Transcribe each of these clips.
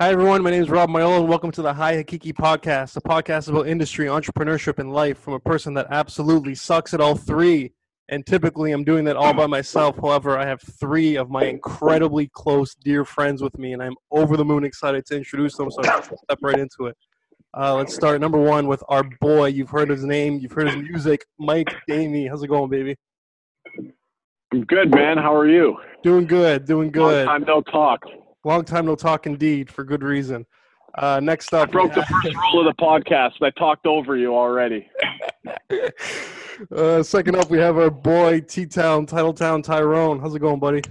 Hi, everyone. My name is Rob Miola, and welcome to the High Hakiki podcast, a podcast about industry, entrepreneurship, and life from a person that absolutely sucks at all three. And typically, I'm doing that all by myself. However, I have three of my incredibly close, dear friends with me, and I'm over the moon excited to introduce them. So I'll step right into it. Uh, let's start number one with our boy. You've heard his name, you've heard his music, Mike Damey. How's it going, baby? I'm good, man. How are you? Doing good, doing good. Long time no talk. Long time no talk, indeed, for good reason. Uh, next I up, broke the first rule of the podcast. I talked over you already. uh, second up, we have our boy T Town, Titletown Tyrone. How's it going, buddy?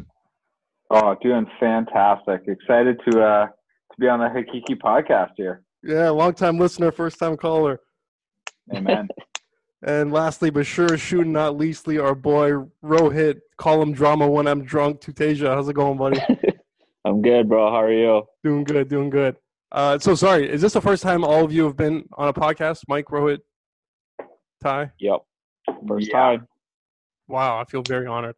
Oh, doing fantastic! Excited to uh to be on the Hakiki podcast here. Yeah, long time listener, first time caller. Amen. And lastly, but sure as shooting not leastly, our boy Rohit, call him drama when I'm drunk, Tutasia. How's it going, buddy? I'm good, bro. How are you? doing good, doing good. Uh, so sorry, is this the first time all of you have been on a podcast? Mike, Rohit, Ty? Yep. First Yeah. time. Wow, I feel very honored.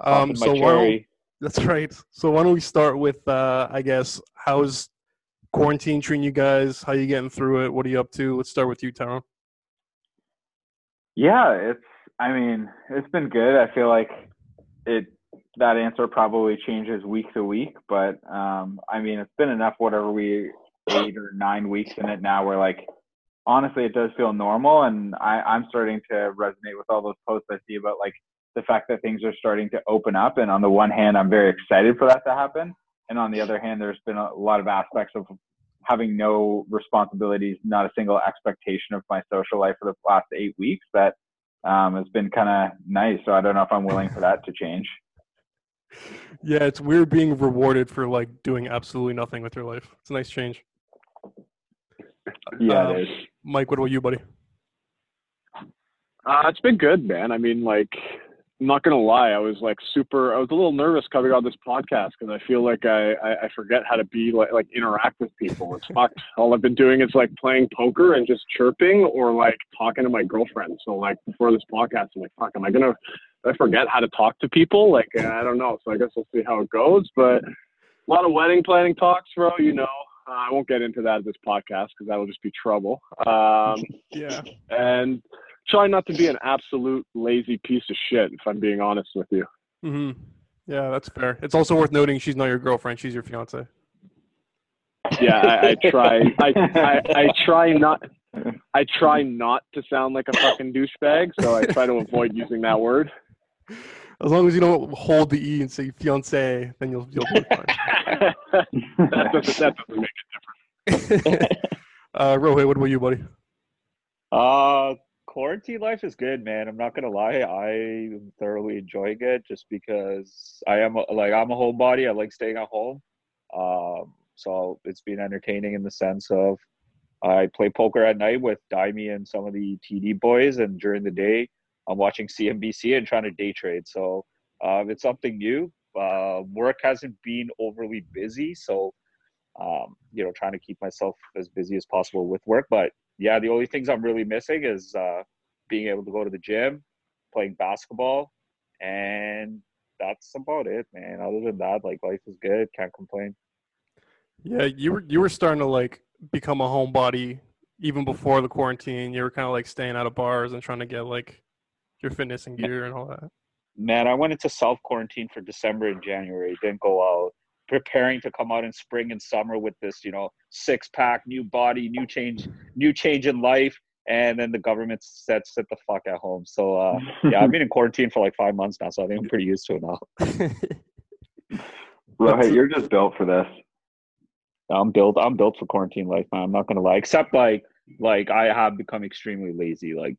Um, so why that's right. So why don't we start with, uh, I guess, how's quarantine treating you guys? How you getting through it? What are you up to? Let's start with you, Tyrone. yeah, it's. I mean, it's been good. I feel like it. That answer probably changes week to week, but um, I mean, it's been enough. Whatever we eight or nine weeks in it now, we're like, honestly, it does feel normal, and I, I'm starting to resonate with all those posts I see about like the fact that things are starting to open up. And on the one hand, I'm very excited for that to happen, and on the other hand, there's been a lot of aspects of having no responsibilities, not a single expectation of my social life for the last eight weeks that um, has been kind of nice. So I don't know if I'm willing for that to change. Yeah, it's weird being rewarded for like doing absolutely nothing with your life. It's a nice change. Yeah, Um, it is. Mike, what about you, buddy? Uh, it's been good, man. I mean, like, I'm not gonna lie. I was like super. I was a little nervous coming on this podcast because I feel like I, I I forget how to be like like interact with people. It's fucked. All I've been doing is like playing poker and just chirping or like talking to my girlfriend. So like before this podcast, I'm like, fuck, am I gonna? I forget how to talk to people. Like I don't know. So I guess we'll see how it goes. But a lot of wedding planning talks, bro. You know. Uh, I won't get into that at this podcast because that'll just be trouble. Um, Yeah. and try not to be an absolute lazy piece of shit if i'm being honest with you hmm Yeah, that's fair. It's also worth noting she's not your girlfriend; she's your fiance. yeah i, I try I, I i try not i try not to sound like a fucking douchebag so i try to avoid using that word As long as you don't hold the e and say fiance, then you'll you'll be fine. that doesn't that doesn't make uh, Rohit, what about you, buddy? Uh, quarantine life is good, man. I'm not gonna lie. I am thoroughly enjoying it just because I am a, like I'm a homebody. I like staying at home. Um, so it's been entertaining in the sense of I play poker at night with Dimey and some of the TD boys, and during the day I'm watching CNBC and trying to day trade. So um, it's something new. Uh, work hasn't been overly busy, so um, you know, trying to keep myself as busy as possible with work. But yeah, the only things I'm really missing is uh, being able to go to the gym, playing basketball, and that's about it, man. Other than that, like life is good. Can't complain. Yeah, you were you were starting to like become a homebody even before the quarantine. You were kind of like staying out of bars and trying to get like your fitness and gear and all that. Man, I went into self quarantine for December and January. Didn't go out. Preparing to come out in spring and summer with this, you know, six pack, new body, new change, new change in life, and then the government said sit the fuck at home. So uh, yeah, I've been in quarantine for like five months now, so I think I'm pretty used to it now. Rohit, you're just built for this. I'm built. I'm built for quarantine life, man. I'm not gonna lie. Except like, like I have become extremely lazy. Like,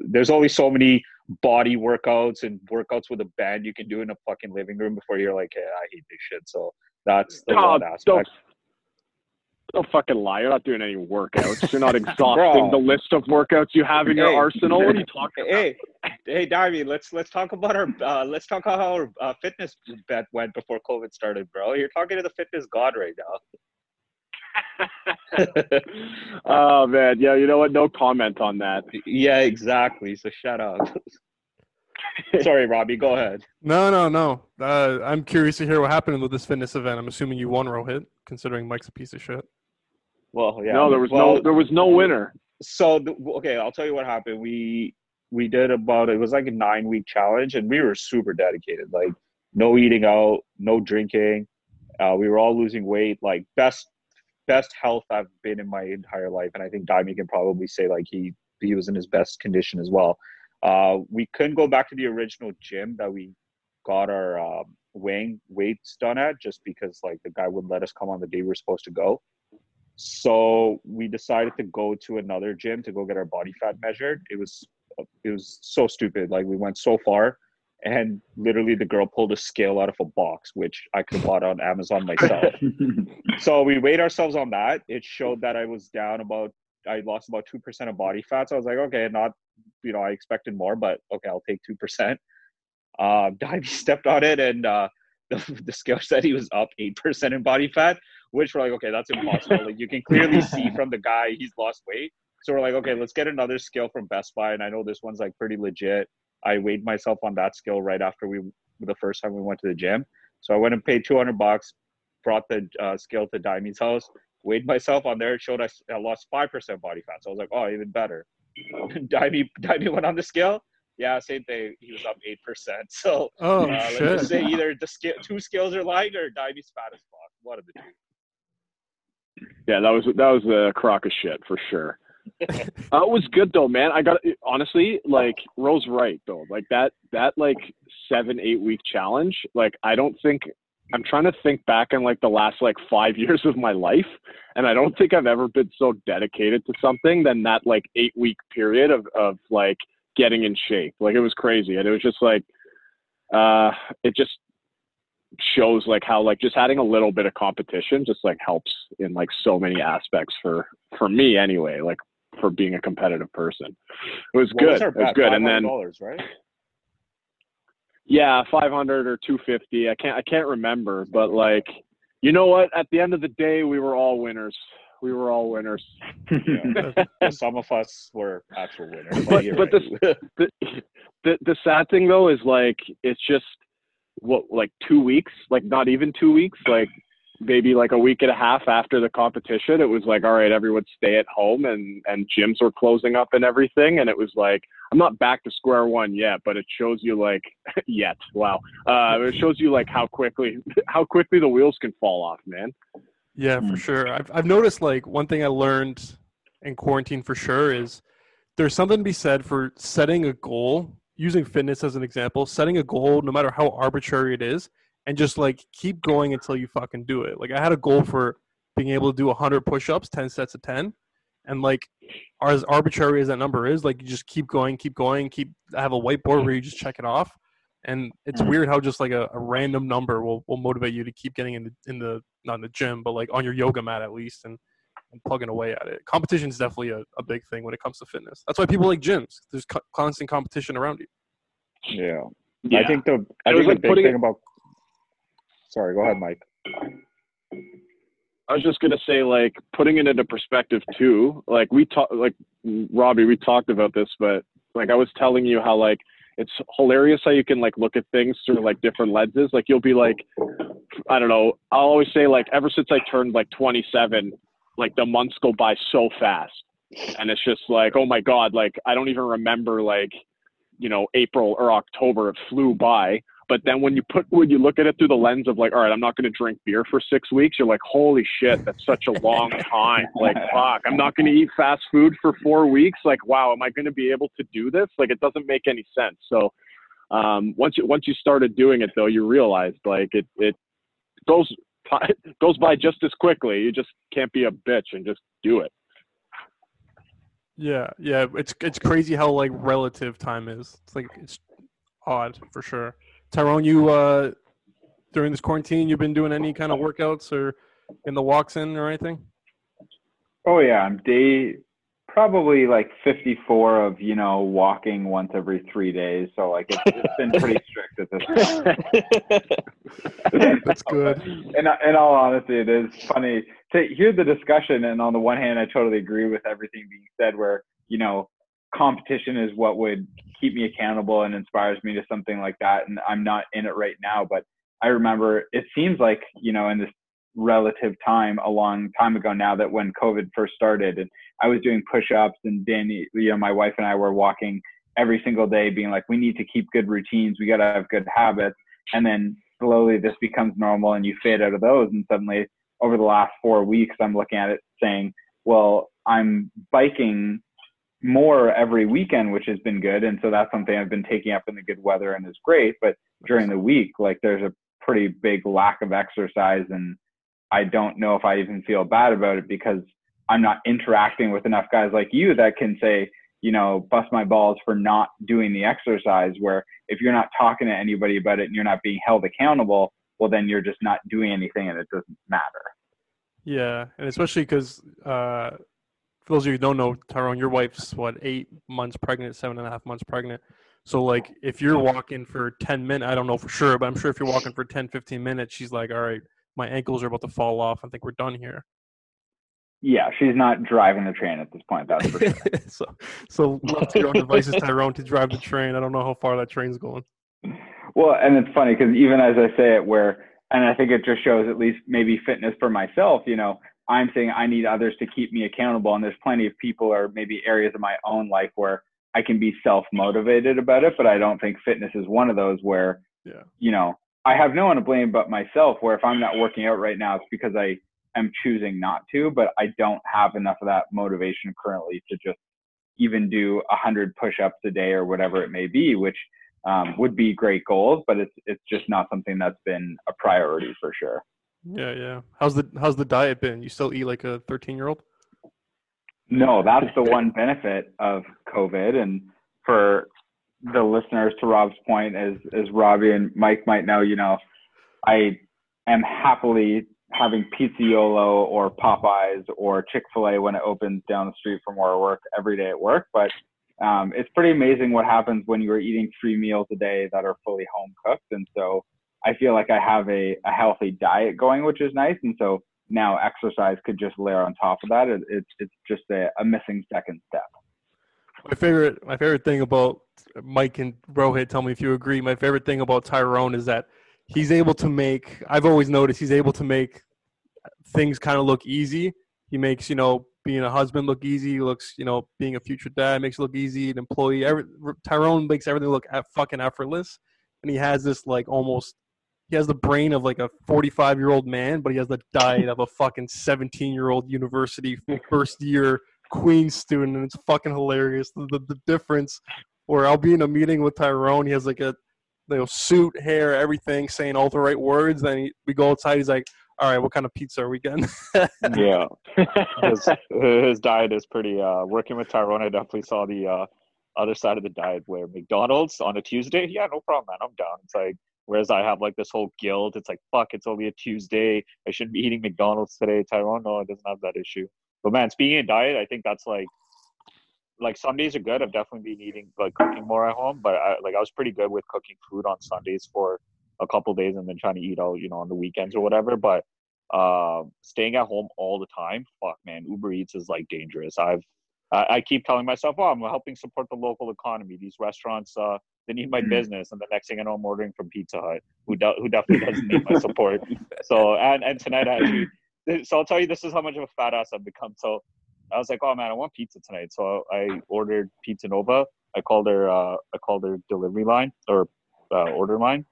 there's only so many body workouts and workouts with a band you can do in a fucking living room before you're like, hey, I hate this shit. So that's the Oh, one don't, aspect. don't fucking lie. You're not doing any workouts. You're not exhausting the list of workouts you have in your arsenal. What are you talking about? Hey, hey, Darby, let's let's talk about our uh, let's talk about how our uh, fitness bet went before COVID started, bro. You're talking to the fitness god right now. oh man, yeah. You know what? No comment on that. yeah, exactly. So shut up. Sorry, Robbie. Go ahead. No, no, no. Uh, I'm curious to hear what happened with this fitness event. I'm assuming you won Rohit, considering Mike's a piece of shit. Well, yeah. no, there was well, no there was no winner. so the, okay i'll tell you what happened we we did about it was like a nine week challenge and we were super dedicated like no eating out no drinking uh, we were all losing weight like best best health i've been in my entire life and i think Daimi can probably say like he he was in his best condition as well. Uh, we couldn't go back to the original gym that we got our um, weighing weights done at just because like the guy wouldn't let us come on the day we were supposed to go. So we decided to go to another gym to go get our body fat measured. It was it was so stupid. Like we went so far and literally the girl pulled a scale out of a box which i could have bought on amazon myself so we weighed ourselves on that it showed that i was down about i lost about 2% of body fat so i was like okay not you know i expected more but okay i'll take 2% uh Divey stepped on it and uh the, the scale said he was up 8% in body fat which we're like, okay, that's impossible. like you can clearly see from the guy he's lost weight. So we're like, okay, let's get another scale from Best Buy. And I know this one's like pretty legit. I weighed myself on that scale right after we the first time we went to the gym. So I went and paid 200 bucks, brought the uh, scale to Daimi's house, weighed myself on there. It showed I, I lost 5% body fat. So I was like, oh, even better. Daimi, Daimi went on the scale. Yeah, same thing. He was up 8%. So Oh uh, let's just say either the scale, two scales are lying or Daimi's fat as fuck. One of the two. Yeah, that was that was a crock of shit for sure. It was good though, man. I got honestly like Rose right though. Like that that like seven eight week challenge. Like I don't think I'm trying to think back in like the last like five years of my life, and I don't think I've ever been so dedicated to something than that like eight week period of of like getting in shape. Like it was crazy, and it was just like uh it just shows like how like just adding a little bit of competition just like helps in like so many aspects for for me anyway like for being a competitive person. It was What good. our it was good. And then right? yeah 500 or 250 i can't i can't remember but like you know what? At the end of the day we were all winners. We were all winners. Yeah. Some of us were actual winners. But- you're but right. the, the the sad thing though is like it's just what like two weeks? Like not even two weeks? Like maybe like a week and a half after the competition it was like all right everyone stay at home and and gyms were closing up and everything and it was like i'm not back to square one yet but it shows you like yet wow uh it shows you like how quickly how quickly the wheels can fall off man Yeah, for Mm. sure. I've I've noticed like one thing I learned in quarantine for sure is there's something to be said for setting a goal, using fitness as an example, setting a goal no matter how arbitrary it is, and just like keep going until you fucking do it. Like I had a goal for being able to do 100 push-ups, 10 sets of 10, and like as arbitrary as that number is, like you just keep going, keep going, keep I have a whiteboard where you just check it off. And it's Mhm. weird how just like a, a random number will, will motivate you to keep getting in the in the not in the gym, but like on your yoga mat at least, and, and plugging away at it. Competition is definitely a, a big thing when it comes to fitness. That's why people like gyms. There's co- constant competition around you. yeah. I think the I It was think like the big thing it- about. Sorry, go ahead, Mike. I was just gonna say, like, putting it into perspective too. Like we talked, like Robbie, we talked about this, but like I was telling you how like it's hilarious how you can like look at things through like different lenses. Like you'll be like, I don't know. I'll always say like, ever since I turned like 27, like the months go by so fast, and it's just like, oh my god, like I don't even remember like, you know, April or October. It flew by. But then when you put when you look at it through the lens of like, all right, I'm not going to drink beer for six weeks. You're like, holy shit, that's such a long time. Like, fuck, I'm not going to eat fast food for four weeks. Like, wow, am I going to be able to do this? Like, it doesn't make any sense. So, um, once you once you started doing it though, you realized like it it goes goes by just as quickly. You just can't be a bitch and just do it. Yeah, yeah. It's it's crazy how like relative time is. It's like it's odd for sure. Tyrone, you uh during this quarantine, you've been doing any kind of workouts or in the walks in or anything? Oh yeah, I'm day probably like 54 of you know walking once every three days. So like it's, it's been pretty strict at this point. That's good. In, in all honesty, it is funny to hear the discussion. And on the one hand, I totally agree with everything being said. Where you know competition is what would keep me accountable and inspires me to something like that. And I'm not in it right now, but I remember it seems like, you know, in this relative time a long time ago now that when COVID first started and I was doing push-ups and Danny, you know, my wife and I were walking every single day being like, we need to keep good routines. We got to have good habits. And then slowly this becomes normal and you fade out of those. And suddenly over the last four weeks, I'm looking at it saying, well, I'm biking more every weekend, which has been good. And so that's something I've been taking up in the good weather and is great. But during the week, like there's a pretty big lack of exercise. And I don't know if I even feel bad about it because I'm not interacting with enough guys like you that can say, you know, bust my balls for not doing the exercise. Where if you're not talking to anybody about it and you're not being held accountable, well, then you're just not doing anything and it doesn't matter. Yeah. And especially because, uh, for those of you who don't know, Tyrone, your wife's what, eight months pregnant, seven and a half months pregnant. So, like, if you're walking for 10 minutes, I don't know for sure, but I'm sure if you're walking for 10, 15 minutes, she's like, all right, my ankles are about to fall off. I think we're done here. Yeah, she's not driving the train at this point. That's for sure. so, so left to your own devices, Tyrone, to drive the train. I don't know how far that train's going. Well, and it's funny because even as I say it, where, and I think it just shows at least maybe fitness for myself, you know, I'm saying I need others to keep me accountable. And there's plenty of people or maybe areas of my own life where I can be self motivated about it, but I don't think fitness is one of those where, yeah. you know, I have no one to blame but myself. Where if I'm not working out right now, it's because I am choosing not to, but I don't have enough of that motivation currently to just even do a hundred push-ups a day or whatever it may be, which um, would be great goals, but it's it's just not something that's been a priority for sure. Yeah, yeah. How's the how's the diet been? You still eat like a 13 year old? No, that's the one benefit of COVID, and for the listeners, to Rob's point, as as Robbie and Mike might know, you know, I am happily having Pizzaiolo or Popeyes or Chick Fil A when it opens down the street from where I work every day at work, but um, it's pretty amazing what happens when you are eating three meals a day that are fully home cooked, and so I feel like I have a, a healthy diet going, which is nice. And so now exercise could just layer on top of that. It, it's it's just a, a missing second step. My favorite my favorite thing about Mike and Rohit, tell me if you agree. My favorite thing about Tyrone is that he's able to make. I've always noticed he's able to make things kind of look easy. He makes you know being a husband look easy. He looks you know being a future dad makes it look easy. An employee. Every, Tyrone makes everything look fucking effortless, and he has this like almost he has the brain of like a 45 year old man, but he has the diet of a fucking 17 year old university first year Queen student, and it's fucking hilarious. The, the, the, difference where I'll be in a meeting with Tyrone, he has like a you know, suit, hair, everything, saying all the right words. Then he, we go outside, he's like, all right, what kind of pizza are we getting? yeah. his, his, diet is pretty, uh, working with Tyrone, I definitely saw the uh, other side of the diet where McDonald's on a Tuesday, yeah, no problem, man, I'm down. It's like, Whereas I have like this whole guilt. It's like, fuck, it's only a Tuesday. I shouldn't be eating McDonald's today. Tyrone, no, it doesn't have that issue. But man, speaking of diet, I think that's like, like Sundays are good. I've definitely been eating like cooking more at home, but I, like I was pretty good with cooking food on Sundays for a couple days and then trying to eat out, you know, on the weekends or whatever. But uh, staying at home all the time, fuck, man, Uber Eats is like dangerous. I've I, I keep telling myself, oh, I'm helping support the local economy. These restaurants, uh, they need my mm-hmm. business, and the next thing I know, I'm ordering from Pizza Hut, who do, who definitely doesn't need my support. So and and tonight I actually, so I'll tell you, this is how much of a fat ass I've become. So I was like, oh man, I want pizza tonight. So I ordered Pizza Nova. I called their uh, I called their delivery line or uh, order line,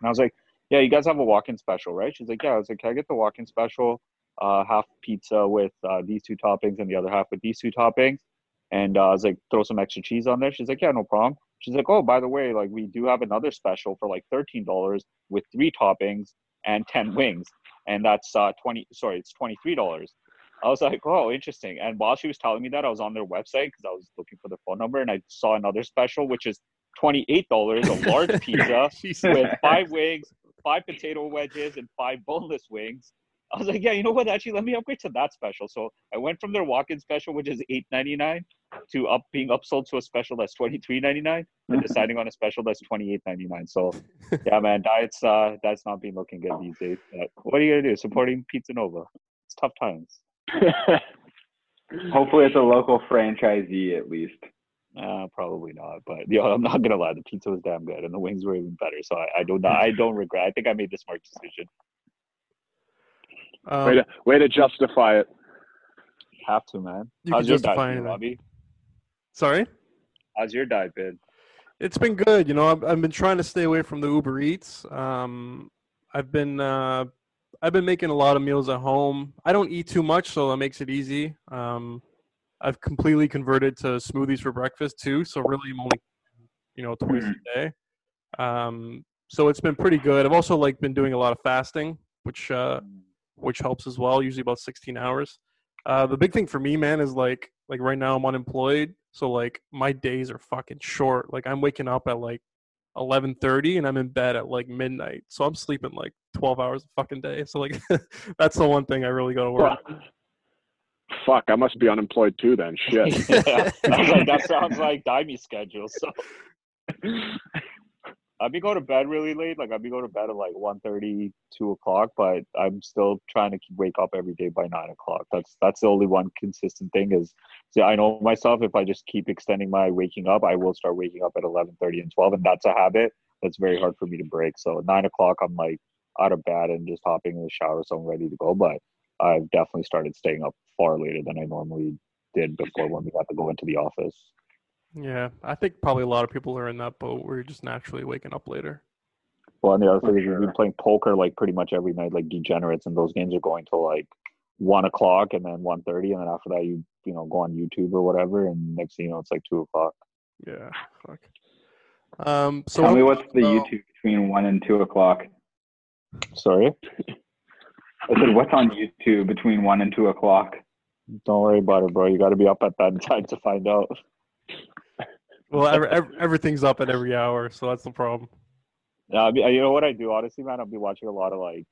and I was like, yeah, you guys have a walk-in special, right? She's like, yeah. I was like, can I get the walk-in special? Uh, half pizza with uh, these two toppings and the other half with these two toppings. And uh, I was like, throw some extra cheese on there. She's like, yeah, no problem. She's like, oh, by the way, like we do have another special for like thirteen dollars with three toppings and ten wings, and that's uh twenty. Sorry, it's twenty three dollars. I was like, oh, interesting. And while she was telling me that, I was on their website because I was looking for the phone number, and I saw another special which is twenty eight dollars, a large pizza with five wings, five potato wedges, and five boneless wings. I was like, yeah, you know what? Actually, let me upgrade to that special. So I went from their walk-in special, which is eight ninety nine, to up being upsold to a special that's twenty three ninety nine, and deciding on a special that's twenty eight ninety nine. So, yeah, man, diets uh, that's not been looking good these days. But what are you gonna do? Supporting Pizza Nova? It's tough times. Hopefully, it's a local franchisee at least. Uh, probably not, but yo, I'm not gonna lie. The pizza was damn good, and the wings were even better. So I, I don't, I don't regret. I think I made the smart decision. Um, way to way to justify it. Have to, man. You How's your diet, been, anything. Robbie? sorry. How's your diet been? It's been good. You know, I've, I've been trying to stay away from the Uber Eats. Um, I've been uh, I've been making a lot of meals at home. I don't eat too much, so that makes it easy. Um, I've completely converted to smoothies for breakfast too. So really, I'm only you know twice a day. Um, so it's been pretty good. I've also like been doing a lot of fasting, which uh, which helps as well. Usually about 16 hours. Uh, the big thing for me, man, is like like right now I'm unemployed, so like my days are fucking short. Like I'm waking up at like 11:30 and I'm in bed at like midnight, so I'm sleeping like 12 hours a fucking day. So like that's the one thing I really got to work. Fuck. Fuck, I must be unemployed too then. Shit. yeah, I was like, that sounds like Dimey's schedule. So I'd be going to bed really late. Like I'd be going to bed at like 1.30, 2 o'clock, but I'm still trying to wake up every day by nine o'clock. That's that's the only one consistent thing is see, I know myself if I just keep extending my waking up, I will start waking up at 11.30 and 12 and that's a habit that's very hard for me to break. So nine o'clock I'm like out of bed and just hopping in the shower so I'm ready to go. But I've definitely started staying up far later than I normally did before when we got to go into the office. Yeah, I think probably a lot of people are in that boat where you're just naturally waking up later. Well, and the other For thing is we've been playing poker like pretty much every night, like degenerates, and those games are going till like one o'clock and then one thirty, and then after that you you know go on YouTube or whatever, and next thing you know it's like two o'clock. Yeah, fuck. Um, so Tell me what's the well- YouTube between one and two o'clock. Sorry, I said, what's on YouTube between one and two o'clock? don't worry about it, bro. You got to be up at that time to find out. Well, every, every, everything's up at every hour, so that's the problem. Yeah, I mean, you know what I do honestly, man. I'll be watching a lot of like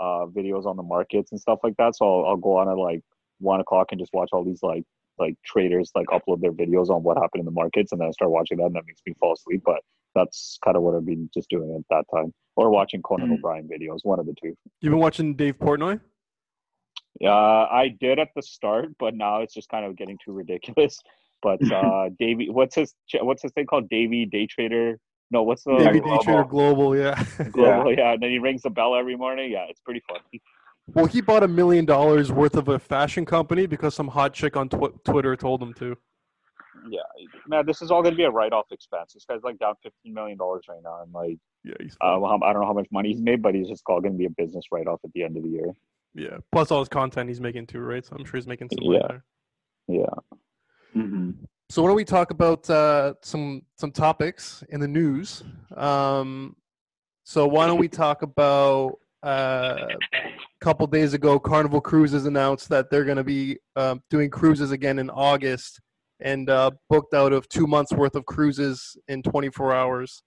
uh videos on the markets and stuff like that. So I'll, I'll go on at like one o'clock and just watch all these like like traders like upload their videos on what happened in the markets, and then I start watching that, and that makes me fall asleep. But that's kind of what I've been just doing at that time, or watching Conan Mm. O'Brien videos, one of the two. You've been watching Dave Portnoy? Uh, I did at the start, but now it's just kind of getting too ridiculous. But uh, Davey, what's his what's his thing called? Davey Day Trader. No, what's the Global. Day Trader Global, yeah. Global? Yeah. and then he rings the bell every morning. Yeah, it's pretty funny. well, he bought a million dollars worth of a fashion company because some hot chick on tw- Twitter told him to. Yeah, man, this is all going to be a write-off expense. This guy's like down fifteen million dollars right now, and like Yeah, he's uh, I don't know how much money he's made, but he's just all going to be a business write-off at the end of the year. yeah. Plus all his content he's making too, right? So I'm sure he's making some Yeah. money there. Yeah, Mm-hmm. So why don't we talk about uh, some some topics in the news? Um, so why don't we talk about uh, a couple days ago, Carnival Cruises announced that they're going to be um, doing cruises again in August, and uh, booked out of two months worth of cruises in 24 hours.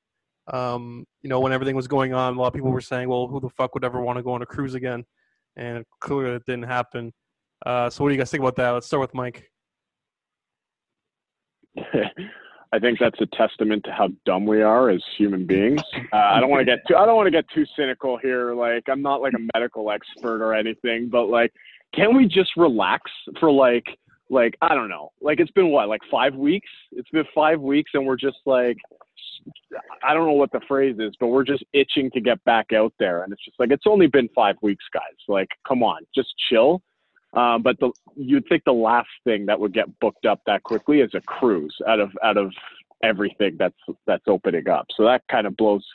Um, you know, when everything was going on, a lot of people were saying, "Well, who the fuck would ever want to go on a cruise again?" And clearly, it didn't happen. Uh, so, what do you guys think about that? Let's start with Mike. I think that's a testament to how dumb we are as human beings. Uh, I don't want to get too I don't want to get too cynical here. Like I'm not like a medical expert or anything, but like, can we just relax for like like I don't know. Like it's been what like five weeks. It's been five weeks, and we're just like I don't know what the phrase is, but we're just itching to get back out there. And it's just like it's only been five weeks, guys. Like come on, just chill. Um, but the, you'd think the last thing that would get booked up that quickly is a cruise out of out of everything that's that's opening up. So that kind of blows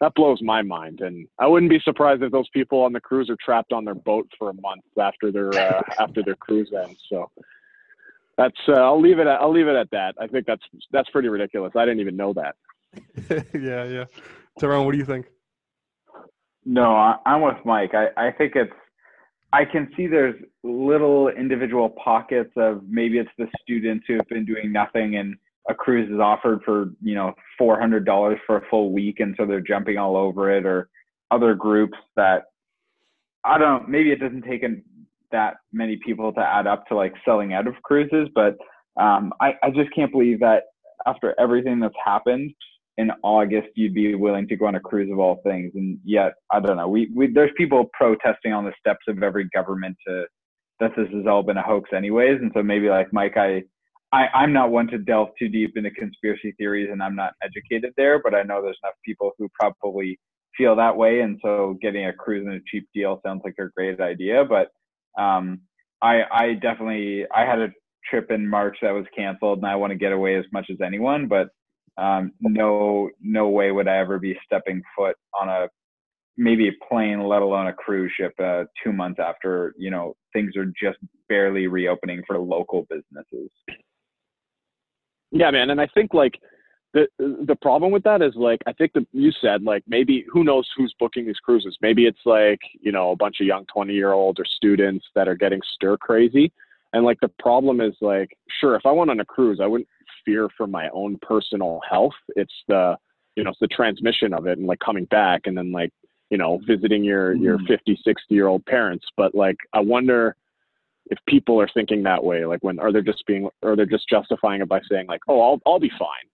that blows my mind, and I wouldn't be surprised if those people on the cruise are trapped on their boat for a month after their uh, after their cruise ends. So that's uh, I'll leave it at I'll leave it at that. I think that's that's pretty ridiculous. I didn't even know that. yeah, yeah. Tyrone, what do you think? No, I, I'm with Mike. I, I think it's, I can see there's little individual pockets of maybe it's the students who have been doing nothing and a cruise is offered for, you know, $400 for a full week. And so they're jumping all over it or other groups that I don't, know, maybe it doesn't take an, that many people to add up to like selling out of cruises, but um, I, I just can't believe that after everything that's happened, in August you'd be willing to go on a cruise of all things, and yet I don't know. We, we there's people protesting on the steps of every government to that this has all been a hoax anyways, and so maybe like Mike, I I, I'm not one to delve too deep into conspiracy theories, and I'm not educated there. But I know there's enough people who probably feel that way, and so getting a cruise and a cheap deal sounds like a great idea. But um, I, I definitely I had a trip in March that was canceled, and I want to get away as much as anyone. But um, no, no way would I ever be stepping foot on a maybe a plane, let alone a cruise ship, uh, two months after you know things are just barely reopening for local businesses. Yeah, man, and I think like the the problem with that is like I think that you said like maybe who knows who's booking these cruises? Maybe it's like you know a bunch of young twenty year olds or students that are getting stir crazy. And like the problem is like sure if I went on a cruise I wouldn't fear for my own personal health. It's the you know it's the transmission of it and like coming back and then like you know visiting your your Mhm. 50 60 year old parents but like i wonder if people are thinking that way like when are they just being or they're just justifying it by saying like oh i'll i'll be fine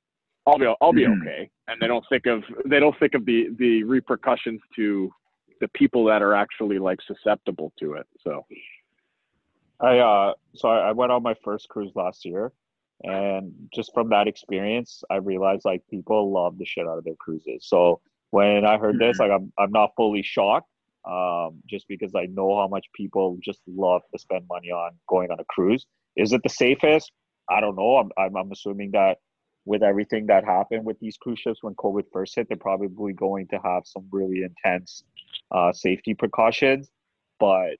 i'll be i'll be Mhm. okay and they don't think of they don't think of the the repercussions to the people that are actually like susceptible to it so I uh so I went on my first cruise last year and just from that experience I realized like people love the shit out of their cruises. So when I heard this, like I'm I'm not fully shocked. Um, just because I know how much people just love to spend money on going on a cruise. Is it the safest? I don't know. I'm I'm, I'm assuming that with everything that happened with these cruise ships when COVID first hit, they're probably going to have some really intense uh, safety precautions. But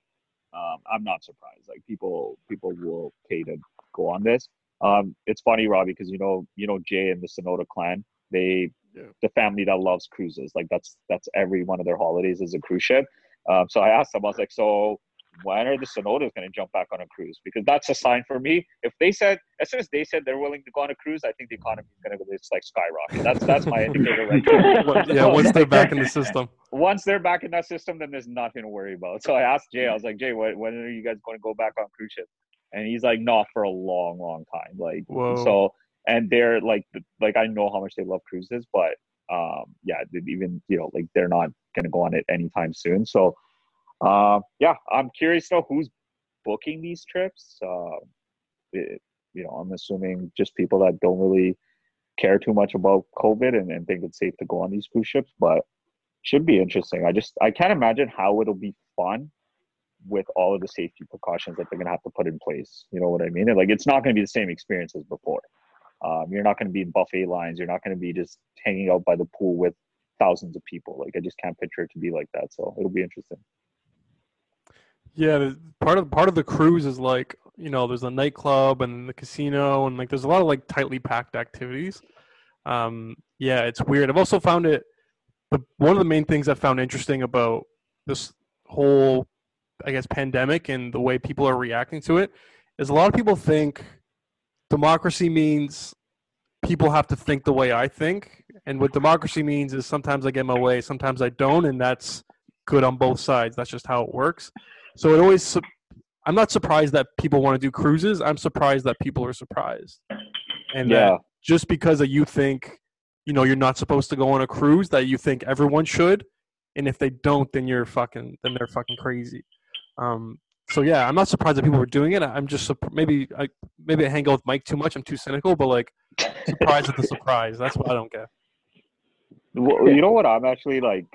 um, I'm not surprised. Like people, people will pay to go on this. Um, it's funny, Robbie, because you know, you know, Jay and the Sonoda clan, they, Yeah. the family that loves cruises. Like that's that's every one of their holidays is a cruise ship. Um, so I asked them, I was like, so when are the Sonodas going to jump back on a cruise? Because that's a sign for me. If they said, as soon as they said they're willing to go on a cruise, I think the economy is going to go just like skyrocket. That's that's my indicator right there. What- yeah, once they're back in the system. once they're back in that system, then there's nothing to worry about. So I asked Jay, I was like, Jay, when, when are you guys going to go back on cruise ship? And he's like, not for a long, long time. Like, Whoa. so, and they're like, like I know how much they love cruises, but um, yeah, even you know, like they're not going to go on it anytime soon. So, uh, yeah, I'm curious to know who's booking these trips. Uh, it, you know, I'm assuming just people that don't really care too much about COVID and, and think it's safe to go on these cruise ships, but should be interesting. I just I can't imagine how it'll be fun with all of the safety precautions that they're gonna have to put in place. You know what I mean? Like it's not gonna be the same experience as before. Um, you're not gonna be in buffet lines. You're not gonna be just hanging out by the pool with thousands of people. Like I just can't picture it to be like that. So it'll be interesting. Yeah, part of part of the cruise is like you know there's a nightclub and the casino and like there's a lot of like tightly packed activities. Um, yeah, it's weird. I've also found it. The one of the main things I found interesting about this whole, I guess, pandemic and the way people are reacting to it is a lot of people think democracy means people have to think the way I think, and what democracy means is sometimes I get my way, sometimes I don't, and that's good on both sides. That's just how it works. So it always, su- I'm not surprised that people want to do cruises. I'm surprised that people are surprised, and that Yeah. just because that you think, you know, you're not supposed to go on a cruise, that you think everyone should, and if they don't, then you're fucking, then they're fucking crazy. Um, so yeah, I'm not surprised that people were doing it. I'm just maybe I maybe I hang out with Mike too much. I'm too cynical, but like surprised at the surprise. That's what I don't get. Well, you know what? I'm actually like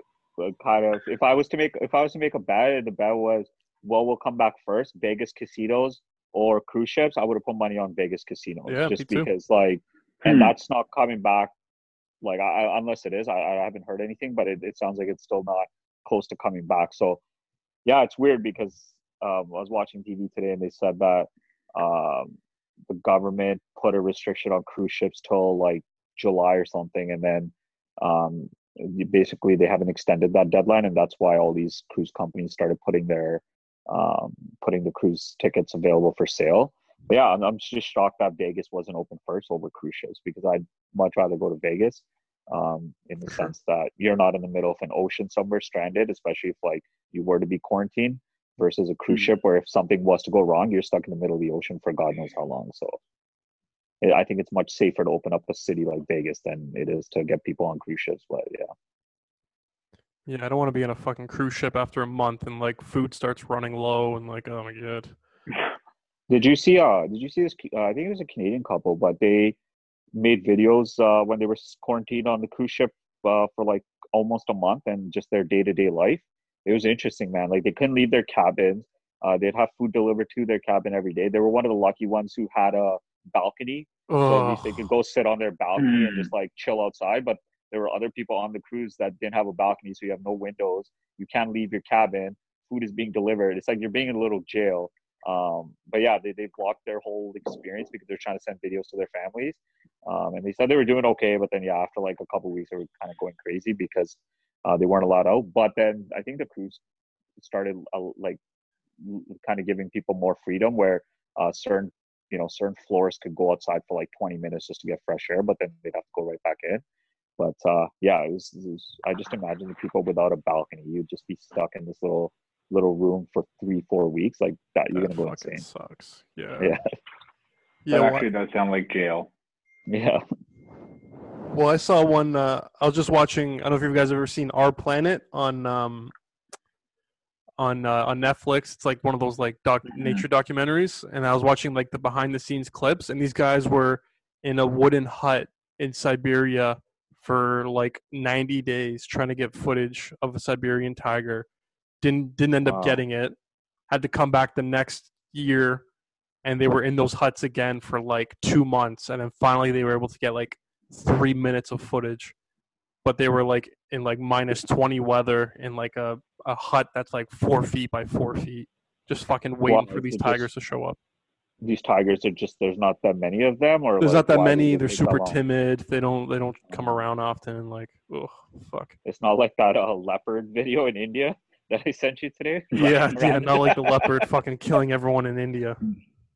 uh, kind of. If I was to make, if I was to make a bet, and the bet was what will come back first, Vegas casinos or cruise ships. I would have put money on Vegas casinos, Yeah, just because like, and Hmm. that's not coming back. Like, I, I, unless it is, I, I haven't heard anything, but it, it sounds like it's still not close to coming back. So, yeah, it's weird because um, I was watching TV today and they said that um, the government put a restriction on cruise ships till like July or something, and then um, basically they haven't extended that deadline, and that's why all these cruise companies started putting their um, putting the cruise tickets available for sale. But yeah, I'm, I'm just shocked that Vegas wasn't open first over cruise ships because I'd much rather go to Vegas um, in the sense that you're not in the middle of an ocean somewhere stranded, especially if like you were to be quarantined versus a cruise Mhm. ship where if something was to go wrong, you're stuck in the middle of the ocean for God knows how long. So I think it's much safer to open up a city like Vegas than it is to get people on cruise ships. But yeah, Yeah, I don't want to be on a fucking cruise ship after a month and like food starts running low and like oh my god. Did you see? Uh, did you see this? Uh, I think it was a Canadian couple, but they made videos uh, when they were quarantined on the cruise ship uh, for like almost a month and just their day to day life. It was interesting, man. Like they couldn't leave their cabins. Uh, they'd have food delivered to their cabin every day. They were one of the lucky ones who had a balcony, so at least they could go sit on their balcony and just like chill outside. But there were other people on the cruise that didn't have a balcony, so you have no windows. You can't leave your cabin. Food is being delivered. It's like you're being in a little jail. Um, but yeah, they, they blocked their whole experience because they're trying to send videos to their families. Um, and they said they were doing okay, but then yeah, after like a couple weeks, they were kind of going crazy because uh, they weren't allowed out. But then I think the crews started uh, like kind of giving people more freedom, where uh, certain you know certain floors could go outside for like 20 minutes just to get fresh air, but then they'd have to go right back in. But uh, yeah, it was, it was, I just imagine the people without a balcony, you'd just be stuck in this little little room for three, four weeks like that. You're That gonna go fucking insane. Sucks. Yeah. Yeah, Yeah. that well, actually does sound like jail. yeah. Well, I saw one. Uh, I was just watching. I don't know if you guys have ever seen Our Planet on um, on uh, on Netflix. It's like one of those like doc- Mhm. nature documentaries, and I was watching like the behind the scenes clips, and these guys were in a wooden hut in Siberia for like 90 days trying to get footage of a Siberian tiger. Didn't didn't end up Wow. getting it. Had to come back the next year, and they were in those huts again for like two months, and then finally they were able to get like three minutes of footage. But they were like in like minus 20 weather in like a, a hut that's like four feet by four feet, just fucking waiting Wow, for these it just- tigers to show up. These tigers are just there's not that many of them, or There's like, not that many. They're super timid. They don't they don't come around often. Like, oh fuck. It's not like that uh, leopard video in India that I sent you today. Yeah, yeah, not like the leopard fucking killing everyone in India.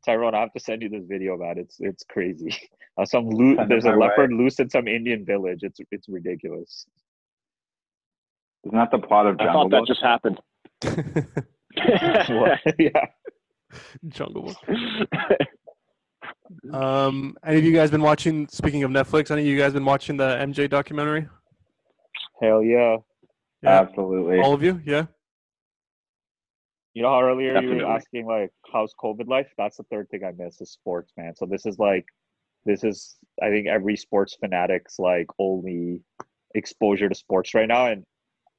Tyrone, I have to send you this video, man. It's it's crazy. Uh, some loo- Send there's a my way. leopard loose in some Indian village. It's it's ridiculous. Isn't that the plot of I Jungle thought that Book? just happened. What? yeah. Jungle Book. Um, any of you guys been watching? Speaking of Netflix, any of you guys been watching the MJ documentary? Hell yeah. Yeah, Absolutely. all of you. Yeah. You know how earlier you were asking like how's COVID life? That's the third thing I miss is sports, man. So this is like this is I think every sports fanatic's like only exposure to sports right now. And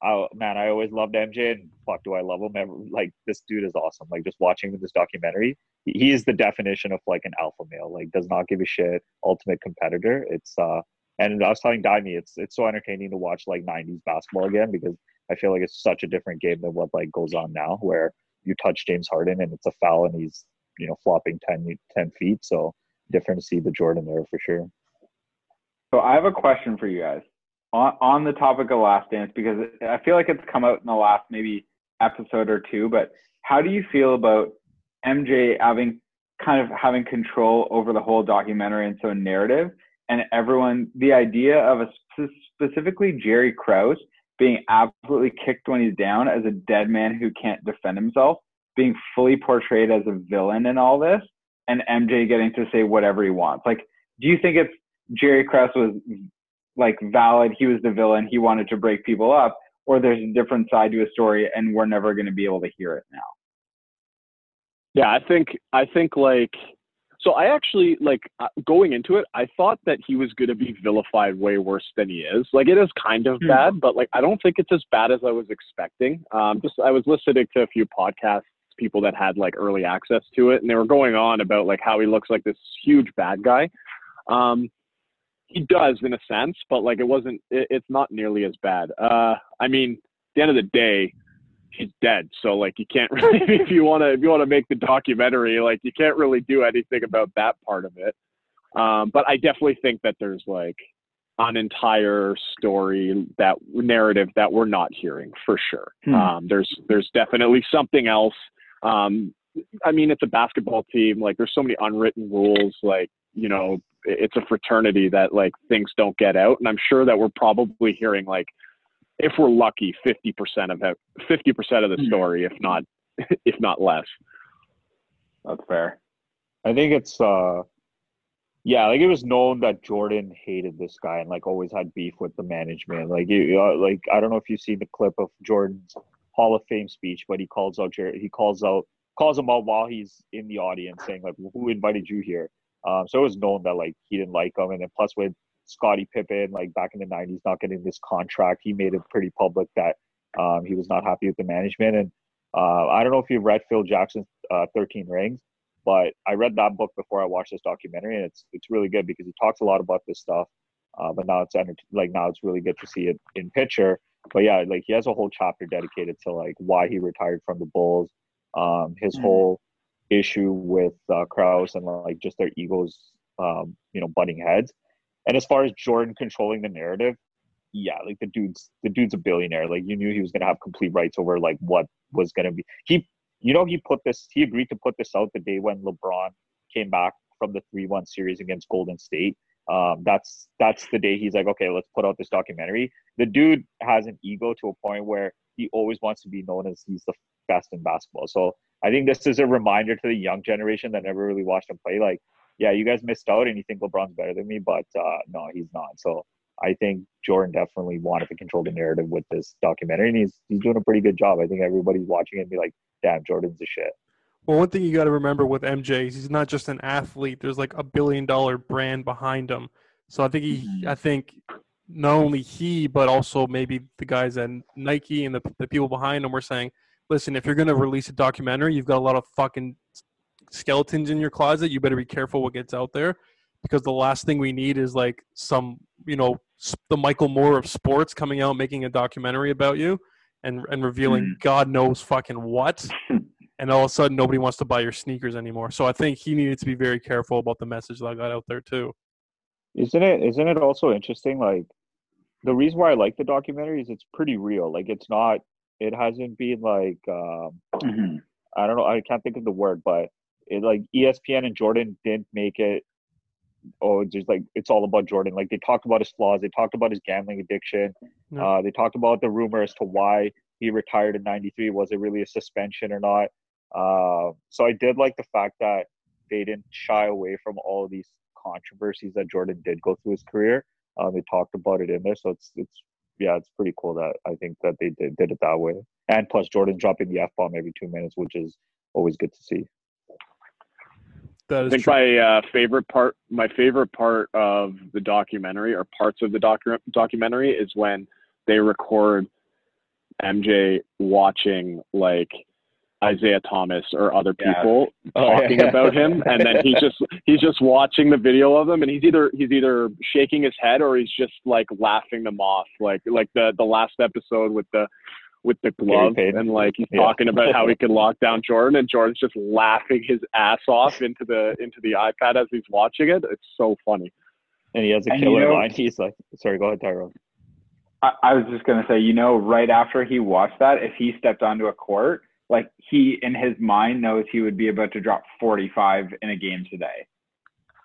I man, I always loved MJ and fuck do I love him. Ever, like this dude is awesome. Like just watching this documentary, he, he is the definition of like an alpha male. Like does not give a shit, ultimate competitor. It's uh and I was telling Daimi, it's it's so entertaining to watch like '90s basketball again because I feel like it's such a different game than what like goes on now, where you touch James Harden and it's a foul and he's you know flopping 10, 10 feet. So different to see the Jordan there for sure. So I have a question for you guys on on the topic of Last Dance because I feel like it's come out in the last maybe episode or two. But how do you feel about MJ having kind of having control over the whole documentary and so narrative, and everyone the idea of a specifically Jerry Krause being absolutely kicked when he's down as a dead man who can't defend himself, being fully portrayed as a villain in all this, and MJ getting to say whatever he wants. Like, do you think it's Jerry Krause was like valid. He was the villain. He wanted to break people up, or there's a different side to a story, and we're never going to be able to hear it now. Yeah, I think I think like so I actually like uh, going into it, I thought that he was going to be vilified way worse than he is. Like it is kind of Hmm. bad, but like I don't think it's as bad as I was expecting. Um just I was listening to a few podcasts people that had like early access to it and they were going on about like how he looks like this huge bad guy. Um he does in a sense, but like it wasn't it, it's not nearly as bad. Uh I mean, at the end of the day, he's dead. So like you can't really if you want to if you want to make the documentary like you can't really do anything about that part of it. Um, but I definitely think that there's like an entire story that narrative that we're not hearing for sure. Hmm. Um, there's there's definitely something else. Um, I mean, it's a basketball team. Like there's so many unwritten rules. Like you know, it's a fraternity that like things don't get out, and I'm sure that we're probably hearing like if we're lucky, 50% of it, 50% of the Hmm. story, if not, if not less. That's fair. I think it's uh yeah, like it was known that Jordan hated this guy and like always had beef with the management. Like you uh, like I don't know if you've seen the clip of Jordan's Hall of Fame speech, but he calls out Jer- he calls out calls him out while he's in the audience, saying like, "Who invited you here?" Um, so it was known that like he didn't like him, and then plus with Scottie Pippen, like back in the '90s, not getting this contract, he made it pretty public that um, he was not happy with the management. And uh, I don't know if you've read Phil Jackson's uh, 13 Rings, but I read that book before I watched this documentary, and it's it's really good because he talks a lot about this stuff. Uh, but now it's like now it's really good to see it in picture. But yeah, like he has a whole chapter dedicated to like why he retired from the Bulls, um, his mm-hmm. whole issue with uh, Krause and like just their egos, um, you know, butting heads. And as far as Jordan controlling the narrative, yeah, like the dude's the dude's a billionaire. Like you knew he was gonna have complete rights over like what was gonna be. He, you know, he put this. He agreed to put this out the day when LeBron came back from the three-one series against Golden State. Um, that's that's the day he's like, okay, let's put out this documentary. The dude has an ego to a point where he always wants to be known as he's the best in basketball. So I think this is a reminder to the young generation that never really watched him play. Like, yeah, you guys missed out and you think LeBron's better than me, but uh, no, he's not. So I think Jordan definitely wanted to control the narrative with this documentary, and he's he's doing a pretty good job. I think everybody's watching it and be like, "Damn, Jordan's a shit." Well, one thing you got to remember with MJ is he's not just an athlete. There's like a billion dollar brand behind him. So I think he, mm-hmm. I think not only he, but also maybe the guys at Nike and the the people behind him were saying, "Listen, if you're gonna release a documentary, you've got a lot of fucking skeletons in your closet. You better be careful what gets out there." Because the last thing we need is like some you know the Michael Moore of sports coming out making a documentary about you and and revealing mm. God knows fucking what. and all of a sudden nobody wants to buy your sneakers anymore. So I think he needed to be very careful about the message that I got out there too. Isn't it isn't it also interesting like the reason why I like the documentary is it's pretty real. Like it's not it hasn't been like um, mm-hmm. I don't know, I can't think of the word, but it like ESPN and Jordan didn't make it oh, just like it's all about Jordan. Like they talked about his flaws, they talked about his gambling addiction, no. uh, they talked about the rumor as to why he retired in '93. Was it really a suspension or not? Uh, so I did like the fact that they didn't shy away from all these controversies that Jordan did go through his career. Uh, they talked about it in there, so it's it's yeah, it's pretty cool that I think that they did did it that way. And plus, Jordan dropping the f bomb every two minutes, which is always good to see. That is I think true. my uh, favorite part, my favorite part of the documentary, or parts of the docu- documentary, is when they record MJ watching like Isiah Thomas or other people yeah. oh, talking yeah. about him, and then he's just he's just watching the video of them, and he's either he's either shaking his head or he's just like laughing them off, like like the the last episode with the with the glove and like he's yeah. talking about how he could lock down Jordan and Jordan's just laughing his ass off into the into the iPad as he's watching it. It's so funny. And he has a and killer you know, line. He's like, sorry, go ahead, Tyrone. I, I was just gonna say, you know, right after he watched that, if he stepped onto a court, like he in his mind knows he would be about to drop 45 in a game today.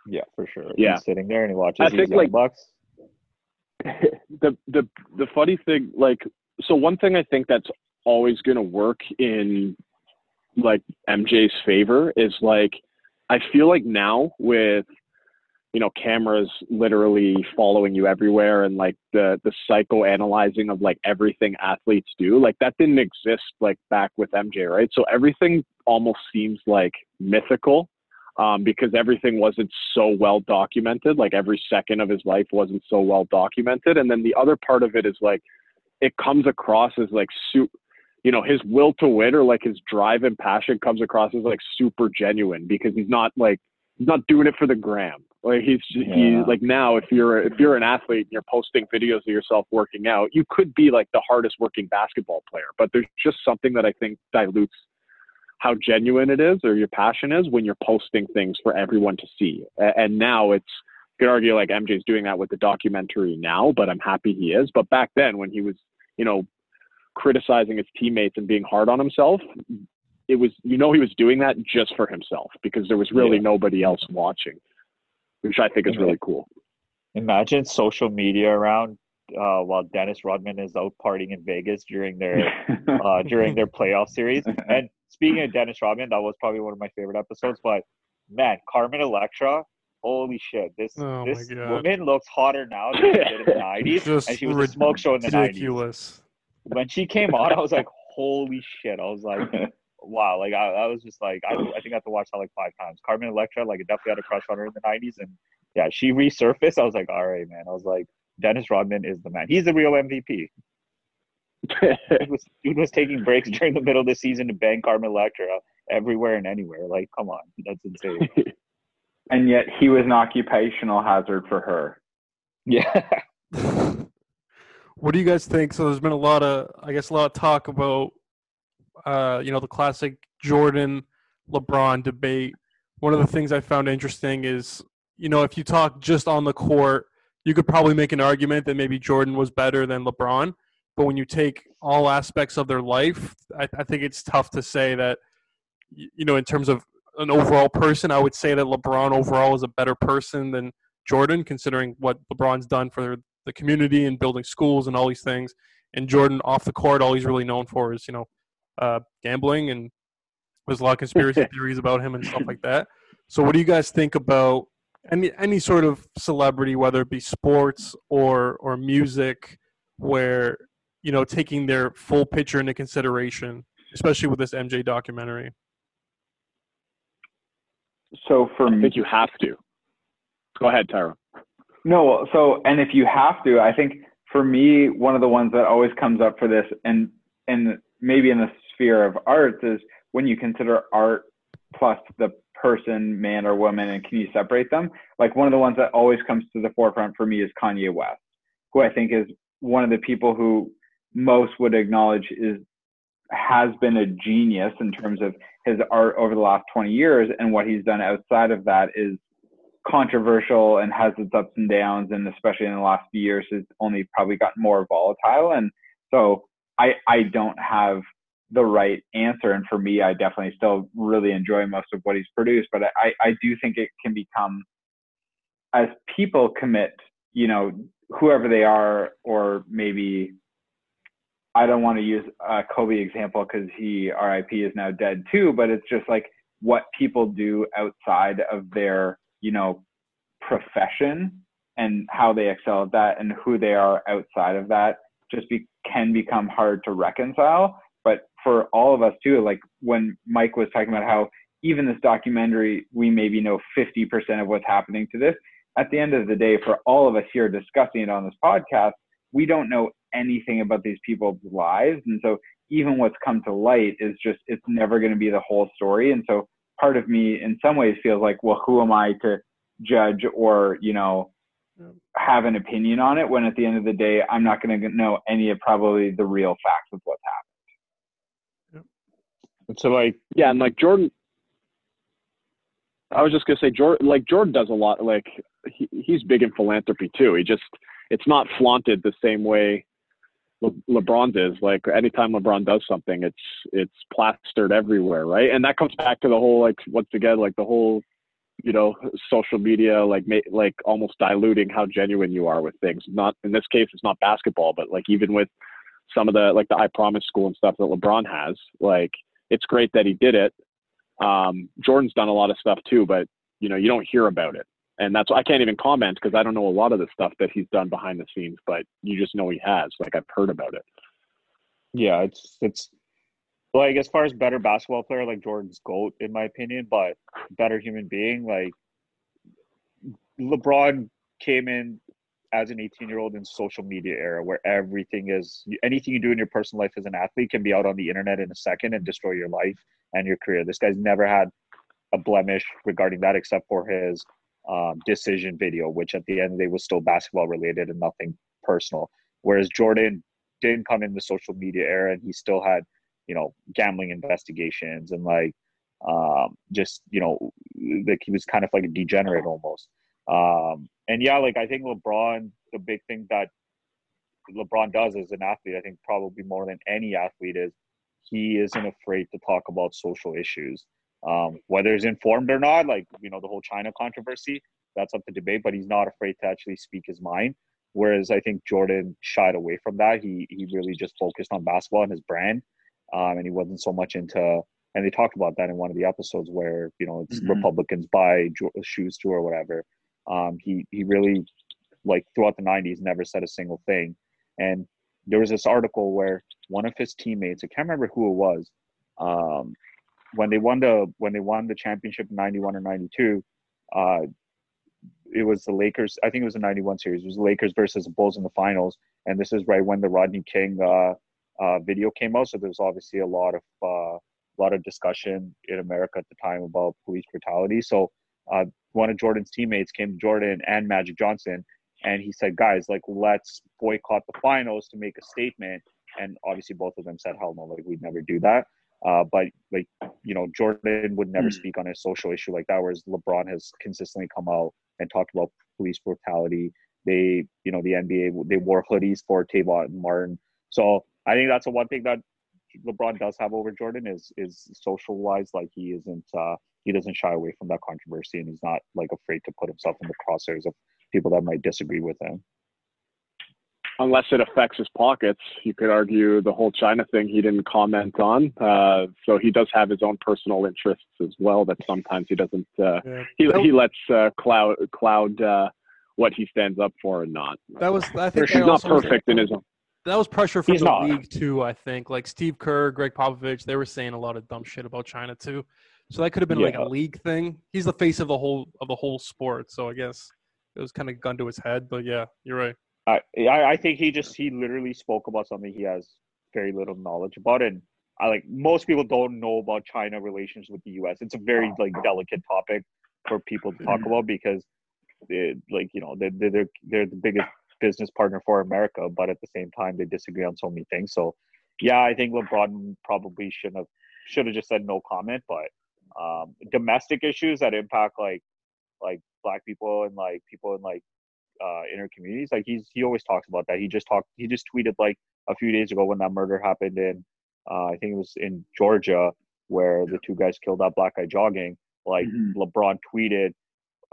Yeah, for sure. Yeah, he's sitting there and he watches I think, like, bucks. the the the funny thing, like so one thing I think that's always going to work in like MJ's favor is like I feel like now with you know cameras literally following you everywhere and like the the psychoanalyzing of like everything athletes do like that didn't exist like back with MJ right? So everything almost seems like mythical um, because everything wasn't so well documented like every second of his life wasn't so well documented. And then the other part of it is like it comes across as like su- you know his will to win or like his drive and passion comes across as like super genuine because he's not like he's not doing it for the gram like he's yeah. he like now if you're if you're an athlete and you're posting videos of yourself working out you could be like the hardest working basketball player but there's just something that i think dilutes how genuine it is or your passion is when you're posting things for everyone to see and now it's you could argue like MJ's doing that with the documentary now, but I'm happy he is. But back then, when he was you know, criticizing his teammates and being hard on himself, it was you know he was doing that just for himself because there was really yeah. nobody else watching, which I think is really cool. Imagine social media around uh, while Dennis Rodman is out partying in Vegas during their uh, during their playoff series. And speaking of Dennis Rodman, that was probably one of my favorite episodes. But man, Carmen Electra holy shit, this oh this woman looks hotter now than she did in the nineties, and she was a smoke show in the nineties. When she came on, I was like, holy shit! I was like, wow, like I, I was just like I, I think I have to watch that like five times. Carmen Electra, like I definitely had a crush on her in the '90s, and yeah, she resurfaced. I was like, all right, man. I was like, Dennis Rodman is the man. He's the real MVP. dude, was, dude was taking breaks during the middle of the season to bang Carmen Electra everywhere and anywhere. Like, come on, that's insane. And yet he was an occupational hazard for her. Yeah. what do you guys think? So there's been a lot of, I guess, a lot of talk about, uh, you know, the classic Jordan LeBron debate. One of the things I found interesting is, you know, if you talk just on the court, you could probably make an argument that maybe Jordan was better than LeBron. But when you take all aspects of their life, I, I think it's tough to say that, you know, in terms of an overall person, I would say that LeBron overall is a better person than Jordan, considering what LeBron's done for the community and building schools and all these things. And Jordan off the court, all he's really known for is you know uh, gambling, and there's a lot of conspiracy theories about him and stuff like that. So, what do you guys think about any any sort of celebrity, whether it be sports or or music, where you know taking their full picture into consideration, especially with this MJ documentary? So for me, I think you have to. Go ahead, Tyra. No, so and if you have to, I think for me, one of the ones that always comes up for this, and and maybe in the sphere of arts, is when you consider art plus the person, man or woman, and can you separate them? Like one of the ones that always comes to the forefront for me is Kanye West, who I think is one of the people who most would acknowledge is has been a genius in terms of his art over the last 20 years and what he's done outside of that is controversial and has its ups and downs and especially in the last few years has only probably gotten more volatile and so i i don't have the right answer and for me i definitely still really enjoy most of what he's produced but i i do think it can become as people commit you know whoever they are or maybe I don't want to use a Kobe example because he RIP is now dead too, but it's just like what people do outside of their, you know, profession and how they excel at that and who they are outside of that just be, can become hard to reconcile. But for all of us too, like when Mike was talking about how even this documentary, we maybe know 50% of what's happening to this. At the end of the day, for all of us here discussing it on this podcast, we don't know anything about these people's lives. And so even what's come to light is just, it's never going to be the whole story. And so part of me in some ways feels like, well, who am I to judge or, you know, have an opinion on it when at the end of the day, I'm not going to know any of probably the real facts of what's happened. So like, yeah. And like Jordan, I was just gonna say Jordan, like Jordan does a lot. Like he, he's big in philanthropy too. He just, it's not flaunted the same way Le- LeBron's is. Like anytime LeBron does something, it's it's plastered everywhere, right? And that comes back to the whole like once again like the whole you know social media like ma- like almost diluting how genuine you are with things. Not in this case, it's not basketball, but like even with some of the like the I Promise School and stuff that LeBron has, like it's great that he did it. Um, Jordan's done a lot of stuff too, but you know you don't hear about it and that's I can't even comment because I don't know a lot of the stuff that he's done behind the scenes, but you just know he has. Like I've heard about it. Yeah, it's it's like as far as better basketball player, like Jordan's goat in my opinion, but better human being, like LeBron came in as an 18 year old in social media era where everything is anything you do in your personal life as an athlete can be out on the internet in a second and destroy your life and your career. This guy's never had a blemish regarding that except for his um, decision video, which at the end of the day was still basketball related and nothing personal. Whereas Jordan didn't come in the social media era and he still had, you know, gambling investigations and like um, just, you know, like he was kind of like a degenerate almost. Um, and yeah, like I think LeBron, the big thing that LeBron does as an athlete, I think probably more than any athlete is he isn't afraid to talk about social issues um, whether he's informed or not, like you know the whole China controversy, that's up to debate. But he's not afraid to actually speak his mind. Whereas I think Jordan shied away from that. He he really just focused on basketball and his brand, um, and he wasn't so much into. And they talked about that in one of the episodes where you know it's mm-hmm. Republicans buy shoes to or whatever. Um, he he really like throughout the '90s never said a single thing. And there was this article where one of his teammates, I can't remember who it was, um, when they won the when they won the championship in 91 or 92 uh it was the lakers i think it was the 91 series. It was the lakers versus the bulls in the finals. And this is right when the rodney king uh, uh video came out. So there's obviously a lot of uh lot of discussion in america at the time about police brutality. So uh one of jordan's teammates came to jordan and magic johnson and he said guys like let's boycott the finals to make a statement. And obviously both of them said hell no like we'd never do that uh, but like you know, Jordan would never mm. speak on a social issue like that, whereas LeBron has consistently come out and talked about police brutality. They, you know, the NBA they wore hoodies for Trayvon Martin. So I think that's the one thing that LeBron does have over Jordan is is social wise, like he isn't uh, he doesn't shy away from that controversy, and he's not like afraid to put himself in the crosshairs of people that might disagree with him unless it affects his pockets. You could argue the whole China thing he didn't comment on. Uh, so he does have his own personal interests as well that sometimes he doesn't. Uh, yeah. he he lets uh, cloud cloud uh, what he stands up for and not. That was I think he's not perfect in his own. That was pressure from he's the not. league too. I think like Steve Kerr, Gregg Popovich, they were saying a lot of dumb shit about China too. So that could have been yeah. like a league thing. He's the face of the whole of the whole sport. So I guess it was kind of gun to his head. But yeah, you're right. I, I think he just he literally spoke about something he has very little knowledge about, and I like most people don't know about China relations with the U.S. It's a very like delicate topic for people to talk mm-hmm. about because, they, like you know, they're, they're they're the biggest business partner for America, but at the same time they disagree on so many things. So, yeah, I think LeBron probably shouldn't have should have just said no comment. But um, domestic issues that impact like like black people and like people in like uh, inner communities. Like he's he always talks about that. He just talked. He just tweeted like a few days ago when that murder happened in uh, I think it was in Georgia where the two guys killed that black guy jogging. Like mm-hmm. LeBron tweeted,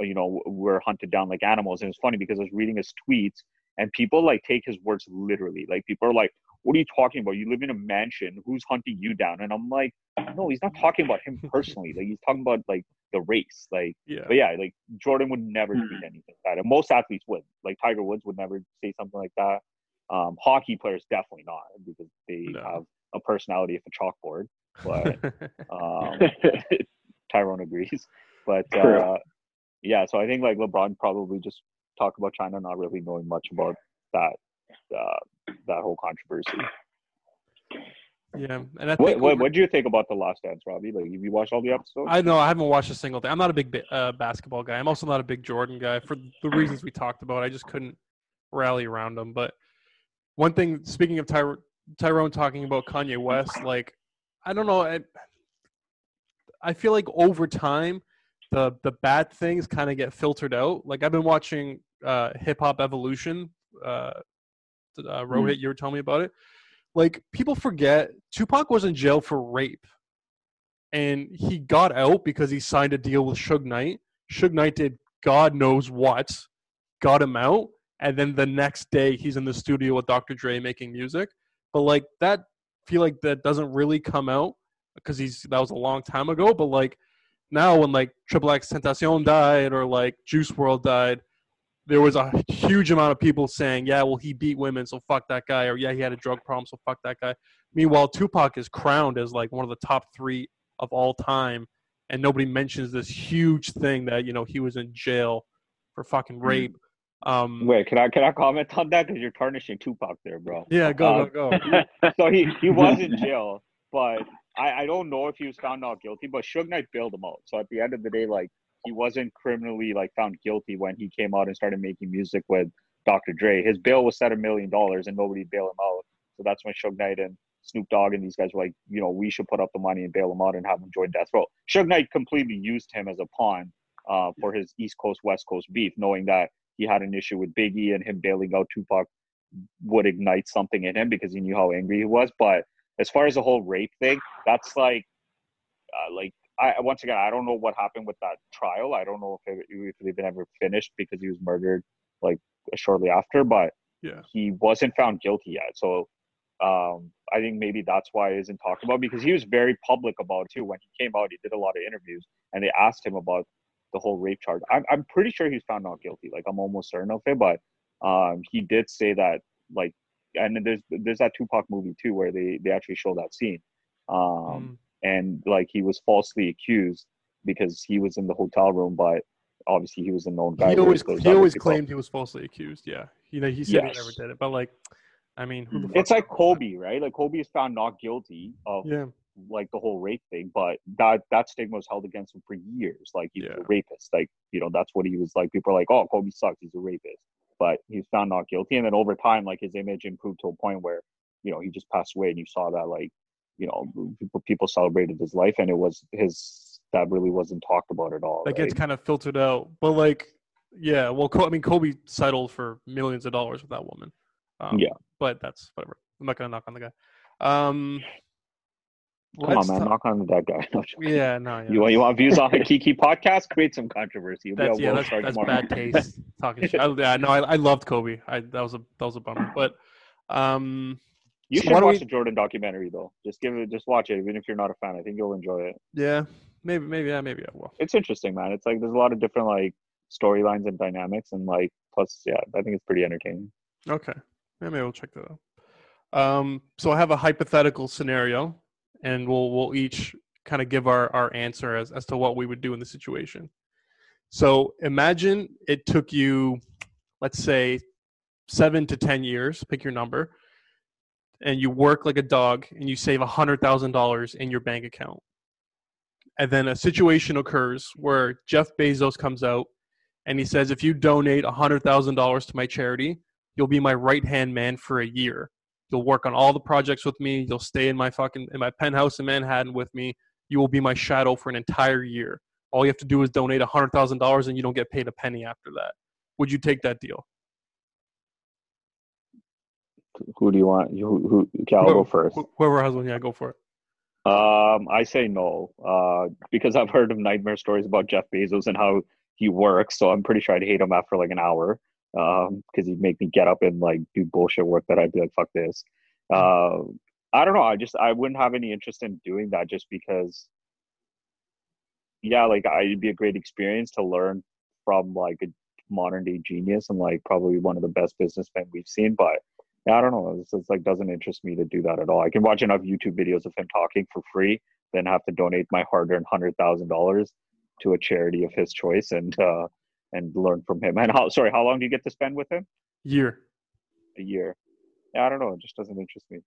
you know, we're hunted down like animals. And it's funny because I was reading his tweets and people like take his words literally. Like people are like, what are you talking about? You live in a mansion. Who's hunting you down? And I'm like, no, he's not talking about him personally. like he's talking about like the race. Like, yeah. but yeah, like Jordan would never mm-hmm. tweet anything like that. And most athletes would. Like Tiger Woods would never say something like that. Um, hockey players definitely not because they no. have a personality of a chalkboard. But um, Tyrone agrees. But uh, yeah, so I think like LeBron probably just talked about China not really knowing much about that uh, that whole controversy. Yeah, and I think what what do you think about the Last Dance, Robbie? Like, have you watched all the episodes? I know I haven't watched a single thing. I'm not a big uh, basketball guy. I'm also not a big Jordan guy for the reasons we talked about. I just couldn't rally around him. But one thing, speaking of Ty- Tyrone talking about Kanye West, like I don't know, I, I feel like over time the the bad things kind of get filtered out. Like I've been watching uh, Hip Hop Evolution uh, uh, Rohit, mm. you were telling me about it. Like people forget Tupac was in jail for rape, and he got out because he signed a deal with Suge Knight. Suge Knight did God knows what, got him out, and then the next day he's in the studio with Dr. Dre making music. But like that, feel like that doesn't really come out because he's that was a long time ago. But like now, when like Triple X Tentacion died or like Juice WRLD died, there was a huge amount of people saying, "Yeah, well, he beat women, so fuck that guy," or "Yeah, he had a drug problem, so fuck that guy." Meanwhile, Tupac is crowned as like one of the top three of all time, and nobody mentions this huge thing that you know he was in jail for fucking hmm. rape. Um, Wait, can I can I comment on that because you're tarnishing Tupac there, bro? Yeah, go uh, go go. so he he was in jail, but I I don't know if he was found not guilty, but Suge Knight bailed him out. So at the end of the day, like he wasn't criminally like found guilty when he came out and started making music with Dr. Dre. His bail was set a million dollars and nobody bailed him out. So that's when Suge Knight and Snoop Dogg and these guys were like, you know, we should put up the money and bail him out and have him join Death Row. Suge Knight completely used him as a pawn uh, for his East Coast West Coast beef, knowing that he had an issue with Biggie and him bailing out Tupac would ignite something in him because he knew how angry he was. But as far as the whole rape thing, that's like, uh, like I once again I don't know what happened with that trial. I don't know if, it, if they've been ever finished because he was murdered like shortly after, but yeah, he wasn't found guilty yet. So um, I think maybe that's why he isn't talked about because he was very public about it too. When he came out, he did a lot of interviews and they asked him about the whole rape charge. I'm I'm pretty sure he's found not guilty. Like I'm almost certain of it, but um, he did say that like and there's there's that Tupac movie too where they they actually show that scene. Um, mm and like he was falsely accused because he was in the hotel room, but obviously he was a known guy. he always he always claimed he was falsely accused. Yeah, you know, he said he never did it, but like, I mean, who the mm-hmm. It's like? Kobe, right? Like Kobe is found not guilty of Yeah, like the whole rape thing, but that that stigma was held against him for years. Like he was Yeah. a rapist. Like you know, that's what he was like. People are like, "Oh, Kobe sucks. He's a rapist," but he's found not guilty. And then over time, like his image improved to a point where you know he just passed away, and you saw that like you know people people celebrated his life, and it was his that really wasn't talked about at all. that right? gets kind of filtered out. But like, yeah, well, I mean, Kobe settled for millions of dollars with that woman. Um, Yeah. but that's whatever. I'm not gonna knock on the guy. Um, Come on, man, ta- knock on that guy. Yeah, no, yeah. You want you want views on the Kiki podcast? Create some controversy. That's at yeah, that's, that's bad taste. Talking shit. I, yeah, no, I, I loved Kobe. I that was a that was a bummer. But um, You So should watch we- the Jordan documentary though. Just give it, just watch it, even if you're not a fan. I think you'll enjoy it. yeah, maybe maybe yeah, maybe I will. It's interesting, man. It's like there's a lot of different like storylines and dynamics, and like plus, yeah, I think it's pretty entertaining. Okay, yeah, maybe we'll check that out. Um, so I have a hypothetical scenario, and we'll we'll each kind of give our our answer as as to what we would do in the situation. So imagine it took you, let's say, seven to ten years. Pick your number, and you work like a dog, and you save a hundred thousand dollars in your bank account. And then a situation occurs where Jeff Bezos comes out, and he says, "If you donate a hundred thousand dollars to my charity, you'll be my right hand man for a year. You'll work on all the projects with me. You'll stay in my fucking in my penthouse in Manhattan with me. You will be my shadow for an entire year. All you have to do is donate a hundred thousand dollars, and you don't get paid a penny after that. Would you take that deal? Who do you want? You, who, who, okay, I'll go first. Whoever has one, yeah, go for it. Um, I say no, uh, because I've heard of nightmare stories about Jeff Bezos and how he works. So I'm pretty sure I'd hate him after like an hour, um, because he'd make me get up and like do bullshit work that I'd be like, fuck this. Uh, I don't know. I just I wouldn't have any interest in doing that just because. Yeah, like I, it'd be a great experience to learn from like a modern day genius and like probably one of the best businessmen we've seen, but I don't know. It's, it's like doesn't interest me to do that at all. I can watch enough YouTube videos of him talking for free, then have to donate my hard-earned hundred thousand dollars to a charity of his choice and uh and learn from him. And how sorry, how long do you get to spend with him? Year. A year. Yeah, I don't know. It just doesn't interest me.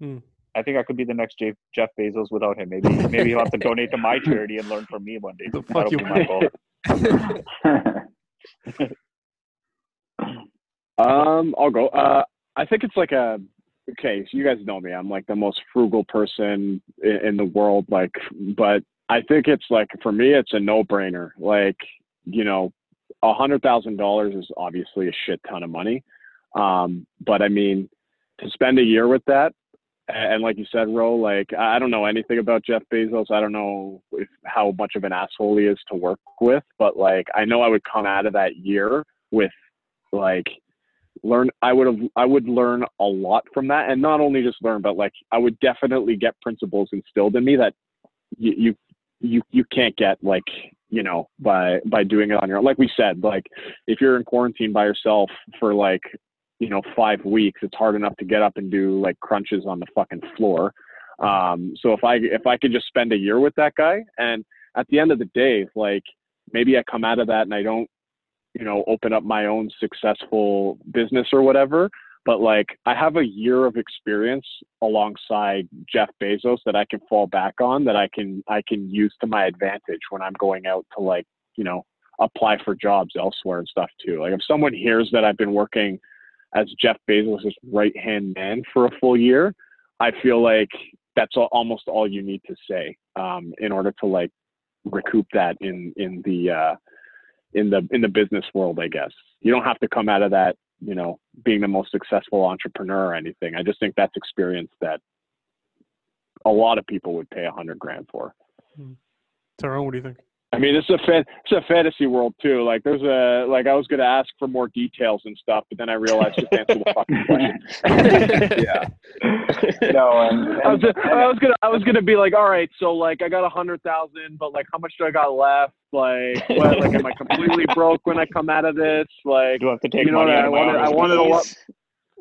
Hmm. I think I could be the next Jeff Jeff Bezos without him. Maybe maybe he'll have to donate to my charity and learn from me one day. The fuck That'll you be my goal. Um, I'll go. Uh, I think it's like a okay. So you guys know me. I'm like the most frugal person in, in the world. Like, but I think it's like for me, it's a no-brainer. Like, you know, a hundred thousand dollars is obviously a shit ton of money. Um, but I mean, to spend a year with that, and, like you said, Ro, like I don't know anything about Jeff Bezos. I don't know if, how much of an asshole he is to work with, but like I know I would come out of that year with like learn i would have i would learn a lot from that. And not only just learn but like i would definitely get principles instilled in me that you you you, you can't get like you know by by doing it on your own. Like we said like if you're in quarantine by yourself for like you know five weeks it's hard enough to get up and do like crunches on the fucking floor. Um so if i if i could just spend a year with that guy and at the end of the day like maybe i come out of that and i don't you know, open up my own successful business or whatever. But like, I have a year of experience alongside Jeff Bezos that I can fall back on, that I can I can use to my advantage when I'm going out to like, you know, apply for jobs elsewhere and stuff too. Like, if someone hears that I've been working as Jeff Bezos' right hand man for a full year, I feel like that's all, almost all you need to say um, in order to like recoup that in in the uh, in the in the business world i guess. You don't have to come out of that you know being the most successful entrepreneur or anything. I just think that's experience that a lot of people would pay a hundred grand for. Hmm. Tyrone, what do you think? I mean it's a fan, it's a fantasy world too like there's a like i was going to ask for more details and stuff but then i realized just answer the fucking question yeah. No, and, I was, and, I was gonna I was gonna be like, all right, so like I got a hundred thousand, but like how much do I got left? Like what like am I completely broke when I come out of this? Like Do I have to take You know money what, out I wanted- I wanted a lot-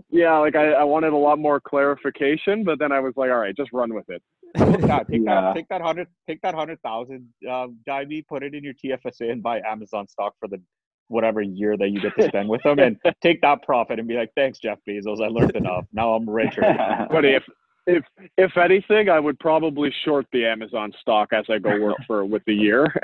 yeah, like I, I wanted a lot more clarification, but then I was like, all right, just run with it. Yeah, take Yeah. that, take that hundred, take that hundred thousand, um, Divey, put it in your TFSA and buy Amazon stock for the whatever year that you get to spend with them, and take that profit and be like, thanks, Jeff Bezos, I learned enough. Now I'm richer. But if if if anything, I would probably short the Amazon stock as I go work for with the year.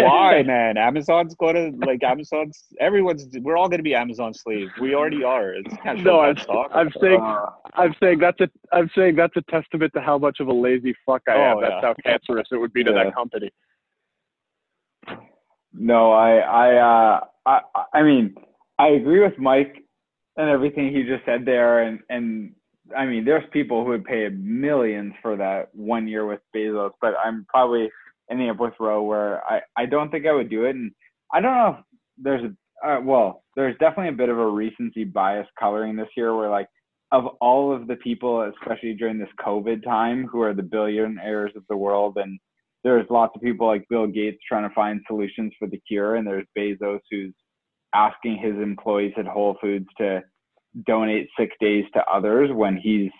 Why, man? Amazon's going to like Amazon's. Everyone's. We're all going to be Amazon slaves. We already are. It's can't No, I'm. I'm saying Uh, I'm saying that's a I'm saying that's a testament to how much of a lazy fuck I am. Oh, That's yeah. how cancerous it would be to Yeah. that company. No, I, I, uh, I, I mean, I agree with Mike and everything he just said there, and and I mean, there's people who would pay millions for that one year with Bezos, but I'm probably ending up with Ro where I, I don't think I would do it, and I don't know if there's a, uh, well, there's definitely a bit of a recency bias coloring this year, where like of all of the people, especially during this COVID time, who are the billionaires of the world and there's lots of people like Bill Gates trying to find solutions for the cure, and there's Bezos who's asking his employees at Whole Foods to donate sick days to others when he's,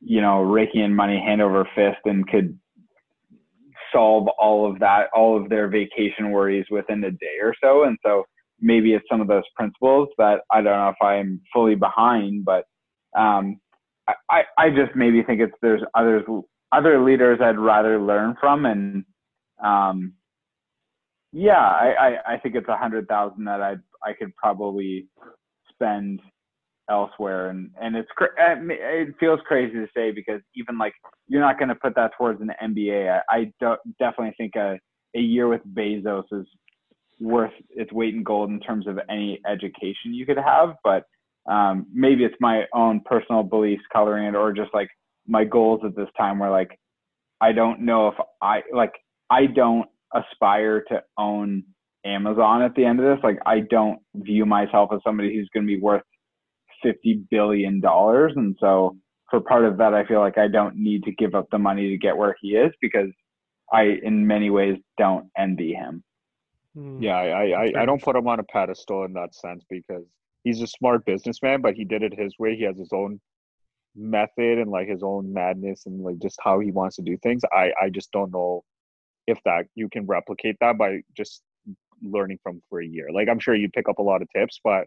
you know, raking in money hand over fist and could solve all of that, all of their vacation worries within a day or so. And so maybe it's some of those principles that I don't know if I'm fully behind, but um, I, I, just maybe think it's there's others other leaders I'd rather learn from, and um, yeah, I, I, I think it's a hundred thousand that I I could probably spend elsewhere, and and it's it feels crazy to say because even like you're not going to put that towards an MBA. I, I definitely think a a year with Bezos is worth its weight in gold in terms of any education you could have, but um, maybe it's my own personal beliefs coloring it, or just like my goals at this time were like I don't know if I like I don't aspire to own Amazon at the end of this. Like I don't view myself as somebody who's going to be worth 50 billion dollars and so for part of that I feel like I don't need to give up the money to get where he is because I in many ways don't envy him. Hmm. Yeah, I, I, I- I don't put him on a pedestal in that sense because he's a smart businessman, but he did it his way. He has his own method and like his own madness and like just how he wants to do things. I, I just don't know if that you can replicate that by just learning from for a year. Like I'm sure you pick up a lot of tips, but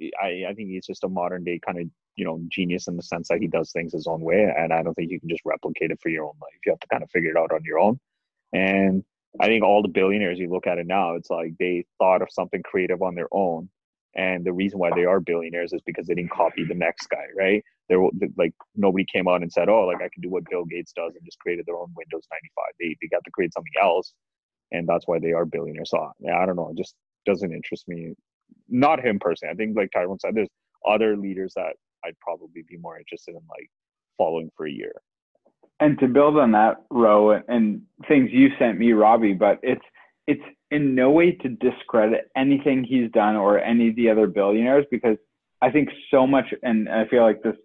I, I think he's just a modern day kind of you know genius in the sense that he does things his own way, and I don't think you can just replicate it for your own life. You have to kind of figure it out on your own. And I think all the billionaires you look at it now, it's like they thought of something creative on their own, and the reason why they are billionaires is because they didn't copy the next guy, right? There, like nobody came out and said, "Oh, like I can do what Bill Gates does," and just created their own Windows 95. They they got to create something else, and that's why they are billionaires. So yeah, I don't know, it just doesn't interest me. Not him personally. I think like Tyrone said, there's other leaders that I'd probably be more interested in like following for a year. and to build on that row and, and things you sent me robbie but it's it's in no way to discredit anything he's done or any of the other billionaires because i think so much and i feel like this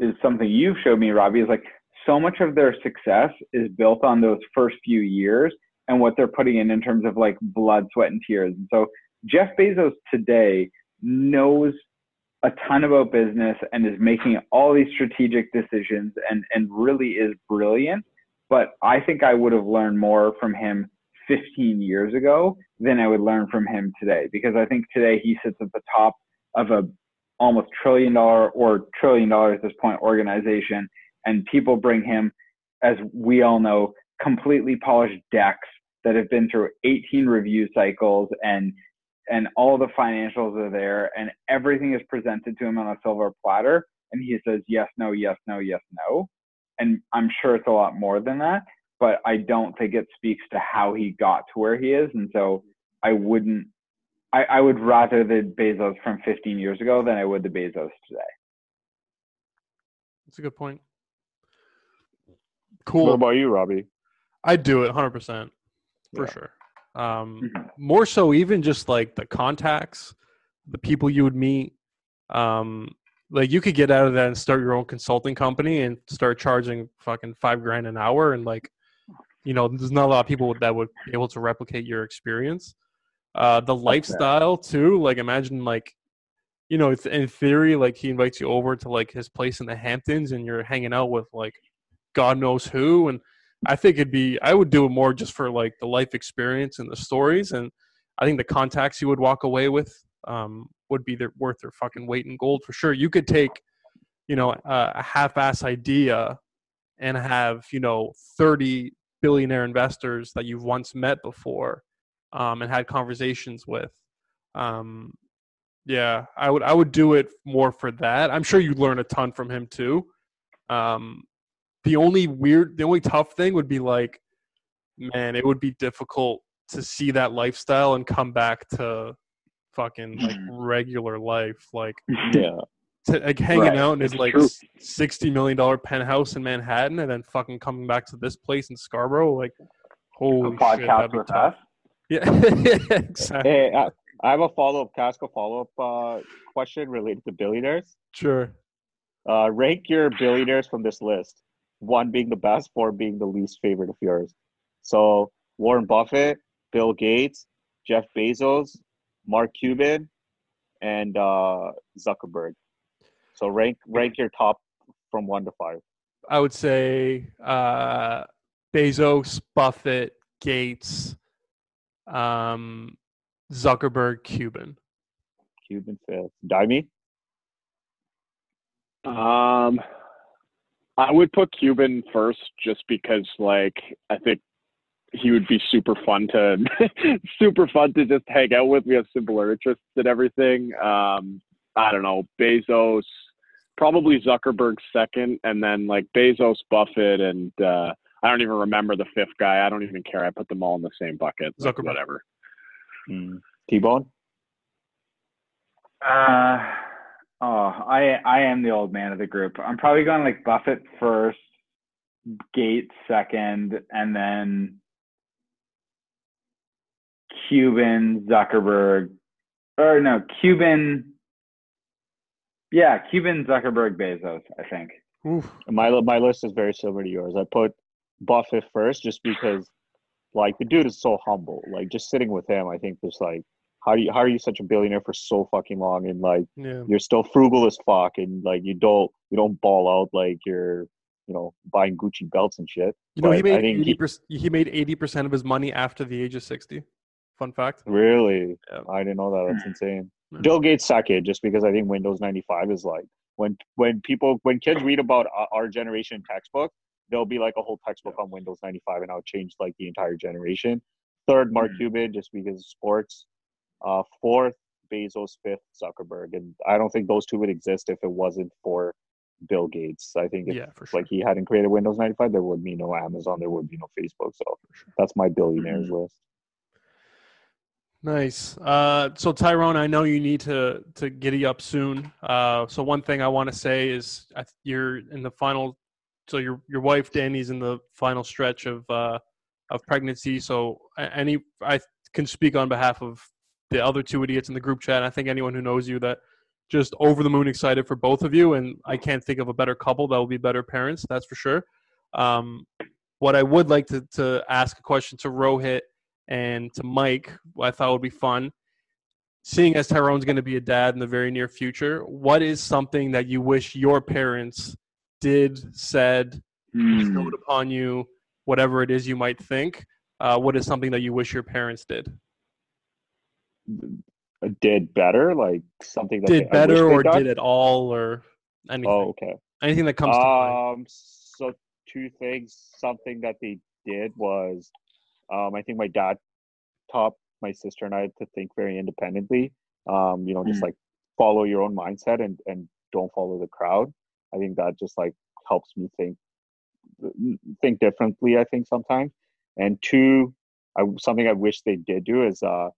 is something you've showed me robbie is like so much of their success is built on those first few years and what they're putting in in terms of like blood sweat and tears and so jeff bezos today knows a ton about business and is making all these strategic decisions and, and really is brilliant. But I think I would have learned more from him 15 years ago than I would learn from him today because I think today he sits at the top of a almost trillion dollar or trillion dollar at this point organization and people bring him as we all know completely polished decks that have been through 18 review cycles and and all the financials are there and everything is presented to him on a silver platter and he says yes no yes no yes no and i'm sure it's a lot more than that but i don't think it speaks to how he got to where he is and so i wouldn't i, I would rather the bezos from 15 years ago than i would the bezos today That's a good point. Cool what about you, Robbie? I'd do it 100% for Yeah. sure. Um, Mhm. more so even just like the contacts, the people you would meet. Um, like you could get out of that and start your own consulting company and start charging fucking five grand an hour and like, you know, there's not a lot of people that would be able to replicate your experience. Uh, the lifestyle too. Like imagine like, you know, it's in theory, like he invites you over to like his place in the Hamptons and you're hanging out with like God knows who. And I think it'd be I would do it more just for like the life experience and the stories. And I think the contacts you would walk away with um, would be their, worth their fucking weight in gold for sure. You could take, you know, a, a half-ass idea and have you know 30 billionaire investors that you've once met before um, and had conversations with. Um, yeah, I would I would do it more for that. I'm sure you'd learn a ton from him too. Um, the only weird, the only tough thing would be like, man, it would be difficult to see that lifestyle and come back to fucking like regular life, like Yeah. to, like hanging Right. out in his like true. sixty million dollar penthouse in Manhattan, and then fucking coming back to this place in Scarborough, like holy a shit, that'd be with tough. Yeah, exactly. Hey, I, I have a follow up, Casco follow up uh, question related to billionaires. Sure. Uh, rank your billionaires from this list. One being the best, four being the least favorite of yours. So Warren Buffett, Bill Gates, Jeff Bezos, Mark Cuban, and uh, Zuckerberg. So rank rank your top from one to five. I would say uh, Bezos, Buffett, Gates, um, Zuckerberg, Cuban. Cuban fifth. Dimey? Um, I would put Cuban first, just because like I think he would be super fun to super fun to just hang out with. We have similar interests and everything. Um, I don't know Bezos, probably Zuckerberg second, and then like Bezos, Buffett, and uh, I don't even remember the fifth guy. I don't even care. I put them all in the same bucket. Zuckerberg. whatever. Mm. T-Bone? Uh, oh, I I am the old man of the group. I'm probably going like Buffett first, Gates second, and then Cuban, Zuckerberg, or no, Cuban. Yeah, Cuban, Zuckerberg, Bezos. I think. Oof. My my list is very similar to yours. I put Buffett first just because like the dude is so humble. Like just sitting with him, I think there's like how do you how are you such a billionaire for so fucking long and like Yeah. you're still frugal as fuck and like you don't you don't ball out like you're you know buying Gucci belts and shit. You know, he But I made eighty percent. He made eighty percent of his money after the age of sixty. Fun fact. Really? Yeah. I didn't know that. That's insane. Yeah. Bill Gates second, just because I think Windows 95 is like when when people when kids read about our- our generation textbook, there'll be like a whole textbook on Windows 95, and I'll change like the entire generation. Third, Mark Mm. Cuban, just because sports. Uh, fourth, Bezos. Fifth, Zuckerberg, and I don't think those two would exist if it wasn't for Bill Gates. I think if Yeah, for sure. like he hadn't created Windows 95, there would be no Amazon, there would be no Facebook. So sure. that's my billionaires list. Nice. Uh, so Tyrone, I know you need to to giddy up soon. Uh, so one thing I want to say is th- you're in the final. So your your wife Danny's in the final stretch of uh, of pregnancy. So any I can speak on behalf of the other two idiots in the group chat. I think anyone who knows you that just over the moon excited for both of you, and I can't think of a better couple that will be better parents. That's for sure. Um, what I would like to to ask a question to Rohit and to Mike, I thought would be fun. Seeing as Tyrone's going to be a dad in the very near future, what is something that you wish your parents did, said, Hmm. bestowed upon you, whatever it is you might think? Uh, what is something that you wish your parents did? Did better, like something that Did wish better or did it all or anything? Oh, okay. anything that comes to mind. Um, so two things. Something that they did was, um, I think my dad taught my sister and I to think very independently. Um, you know, just Mm. like follow your own mindset and and don't follow the crowd. I think that just like helps me think think differently. I think sometimes. And two, I, something I wish they did do is uh,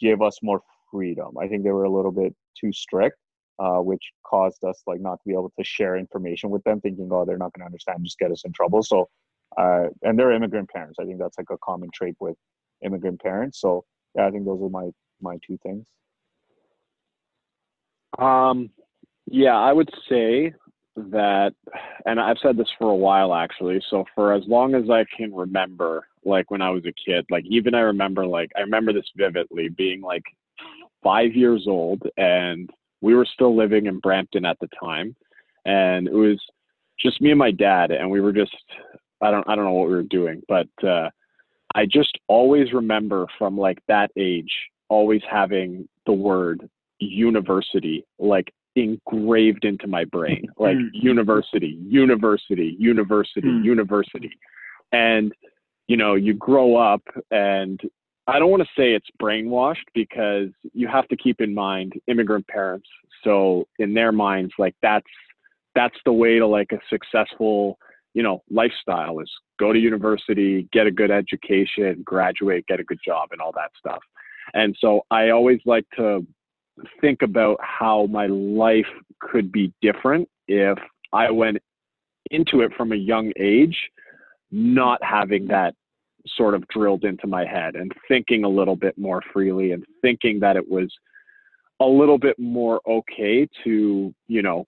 give us more freedom. I think they were a little bit too strict uh, which caused us like not to be able to share information with them, thinking, oh, they're not going to understand, just get us in trouble. So, uh, and they're immigrant parents. I think that's like a common trait with immigrant parents. So, yeah, I think those are my my two things. Um, yeah, I would say that, and I've said this for a while actually. So for as long as I can remember, like when I was a kid, like even I remember, like I remember this vividly, being like five years old, and we were still living in Brampton at the time, and it was just me and my dad, and we were just I don't I don't know what we were doing, but uh, I just always remember from like that age always having the word university like engraved into my brain like university university university Hmm. university and you know you grow up and i don't want to say it's brainwashed because you have to keep in mind immigrant parents. So in their minds like that's that's the way to like a successful you know lifestyle is go to university get a good education graduate get a good job and all that stuff. And so i always like to think about how my life could be different if i went into it from a young age not having that sort of drilled into my head and thinking a little bit more freely and thinking that it was a little bit more okay to you know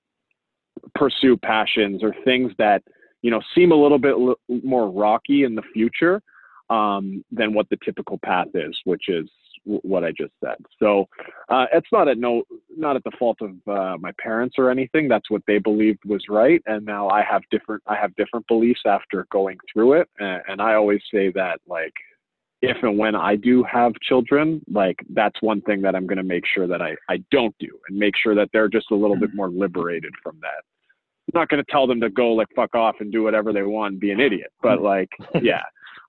pursue passions or things that you know seem a little bit l- more rocky in the future um, than what the typical path is, which is what I just said. So uh, it's not at no not at the fault of uh, my parents or anything. That's what they believed was right, and now I have different I have different beliefs after going through it. And, and I always say that like if and when I do have children, like that's one thing that I'm going to make sure that I, I don't do and make sure that they're just a little bit more liberated from that. I'm not going to tell them to go like fuck off and do whatever they want and be an idiot, but like, yeah,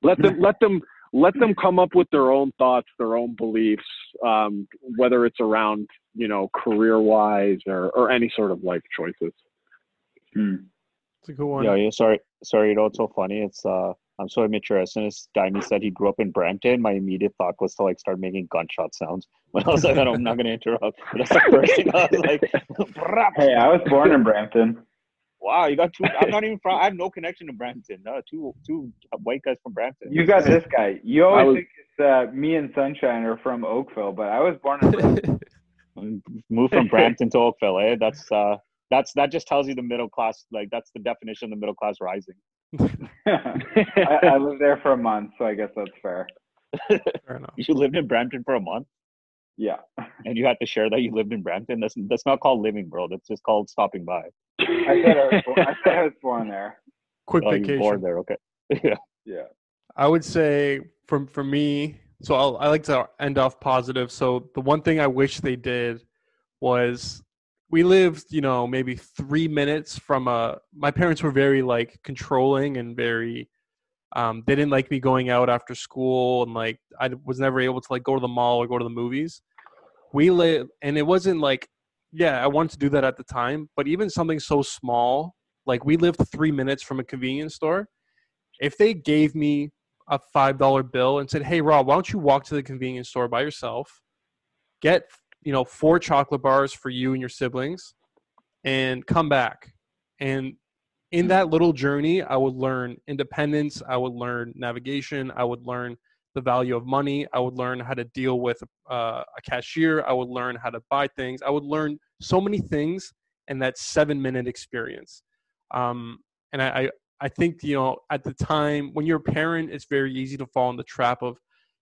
let them, let them, let them come up with their own thoughts, their own beliefs, um, whether it's around, you know, career wise or, or any sort of life choices. Hmm. It's a good one. Yeah, yeah. Sorry, sorry. You know, it's so funny. It's uh, I'm so immature. As soon as Dimey said he grew up in Brampton, my immediate thought was to like start making gunshot sounds. When I was like, I'm not gonna interrupt. But that's the first thing I was like. Hey, I was born in Brampton. Wow, you got two. I'm not even from. I have no connection to Brampton. No, two two white guys from Brampton. You got this guy. You always was- think it's uh, me and Sunshine are from Oakville, but I was born in Brampton. Move from Brampton to Oakville, eh? That's uh, that's that just tells you the middle class. Like that's the definition of the middle class rising. I, I lived there for a month, so I guess that's fair. Fair enough. You lived in Brampton for a month, Yeah. and you had to share that you lived in Brampton. That's that's not called living, bro. That's just called stopping by. I said I was born, I said I was born there. Quick Oh, you were born there. Okay. yeah. Yeah. I would say from for me, so I'll, I like to end off positive. So the one thing I wish they did was we lived, you know, maybe three minutes from a. My parents were very like controlling and very. Um, they didn't like me going out after school and like I was never able to like go to the mall or go to the movies. We live, and it wasn't like, yeah, I wanted to do that at the time, but even something so small, like we lived three minutes from a convenience store. If they gave me a five dollar bill and said, "Hey Rob, why don't you walk to the convenience store by yourself, get you know four chocolate bars for you and your siblings, and come back." And in that little journey, I would learn independence. I would learn navigation. I would learn the value of money. I would learn how to deal with uh, a cashier. I would learn how to buy things. I would learn so many things in that seven minute experience. Um, and I, I I think you know at the time when you're a parent, it's very easy to fall in the trap of,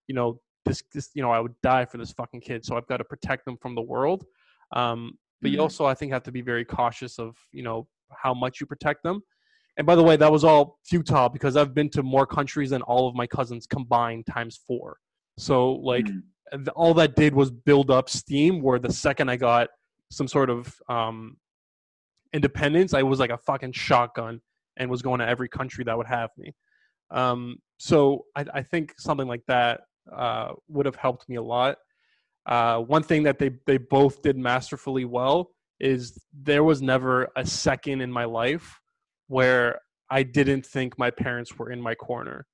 you know, this this you know I would die for this fucking kid, so I've got to protect them from the world. Um, but you Mhm. also I think have to be very cautious of you know how much you protect them. And by the way, that was all futile because I've been to more countries than all of my cousins combined times four. So like Hmm. all that did was build up steam where the second i got some sort of um independence i was like a fucking shotgun and was going to every country that would have me um so i, I think something like that uh would have helped me a lot uh one thing that they they both did masterfully well is there was never a second in my life where i didn't think my parents were in my corner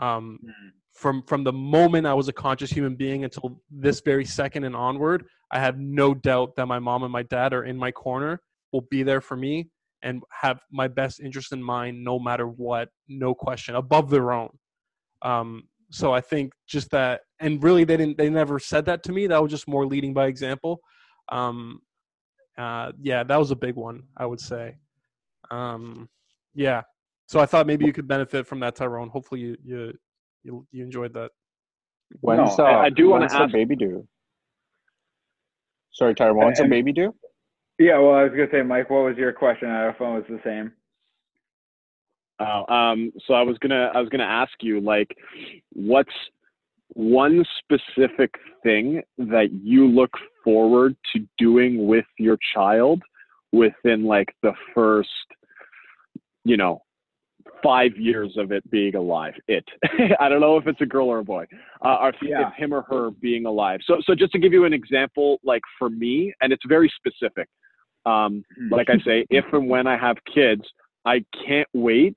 um Hmm. from from the moment I was a conscious human being until this very second and onward, I have no doubt that my mom and my dad are in my corner, will be there for me, and have my best interest in mind no matter what, no question, above their own. Um, so I think just that, and really they didn't, they never said that to me. That was just more leading by example. Um, uh, yeah, that was a big one, I would say. Um, yeah. So I thought maybe you could benefit from that, Tyrone. Hopefully you you you, you enjoyed that. When's No, uh, I- I do wanna when's the ask- baby do. Sorry, Tyrone. When's the baby do? Yeah, well, I was gonna say, Mike, what was your question? I don't know if it was the same. Oh, um, so I was gonna I was gonna ask you like, what's one specific thing that you look forward to doing with your child within like the first, you know, five years of it being alive. It. I don't know if it's a girl or a boy. Uh, or if Yeah. it's him or her being alive. So, so just to give you an example, like for me, and it's very specific. Um, like I say, if and when I have kids, I can't wait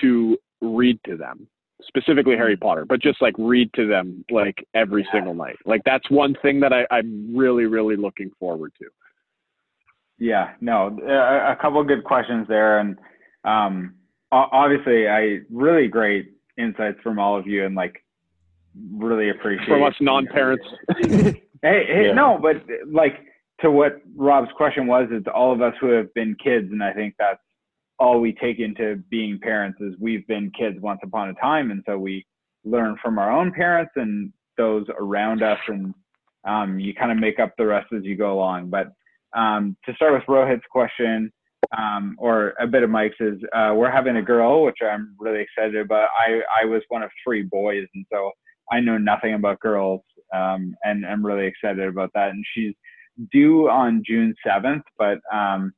to read to them, specifically Harry Potter, but just like read to them like every Yeah. single night. Like that's one thing that I, I'm really, really looking forward to. Yeah, no, a, a couple of good questions there, and um, obviously, I really great insights from all of you, and like really appreciate From us non-parents. Hey, hey, Yeah. no, but like to what Rob's question was, it's all of us who have been kids, and I think that's all we take into being parents is we've been kids once upon a time, and so we learn from our own parents and those around us, and um, you kind of make up the rest as you go along. But um, to start with Rohit's question, um, or a bit of Mike's is uh, we're having a girl, which I'm really excited about. I I was one of three boys, and so I know nothing about girls, um, and I'm really excited about that. And she's due on June 7th, but um,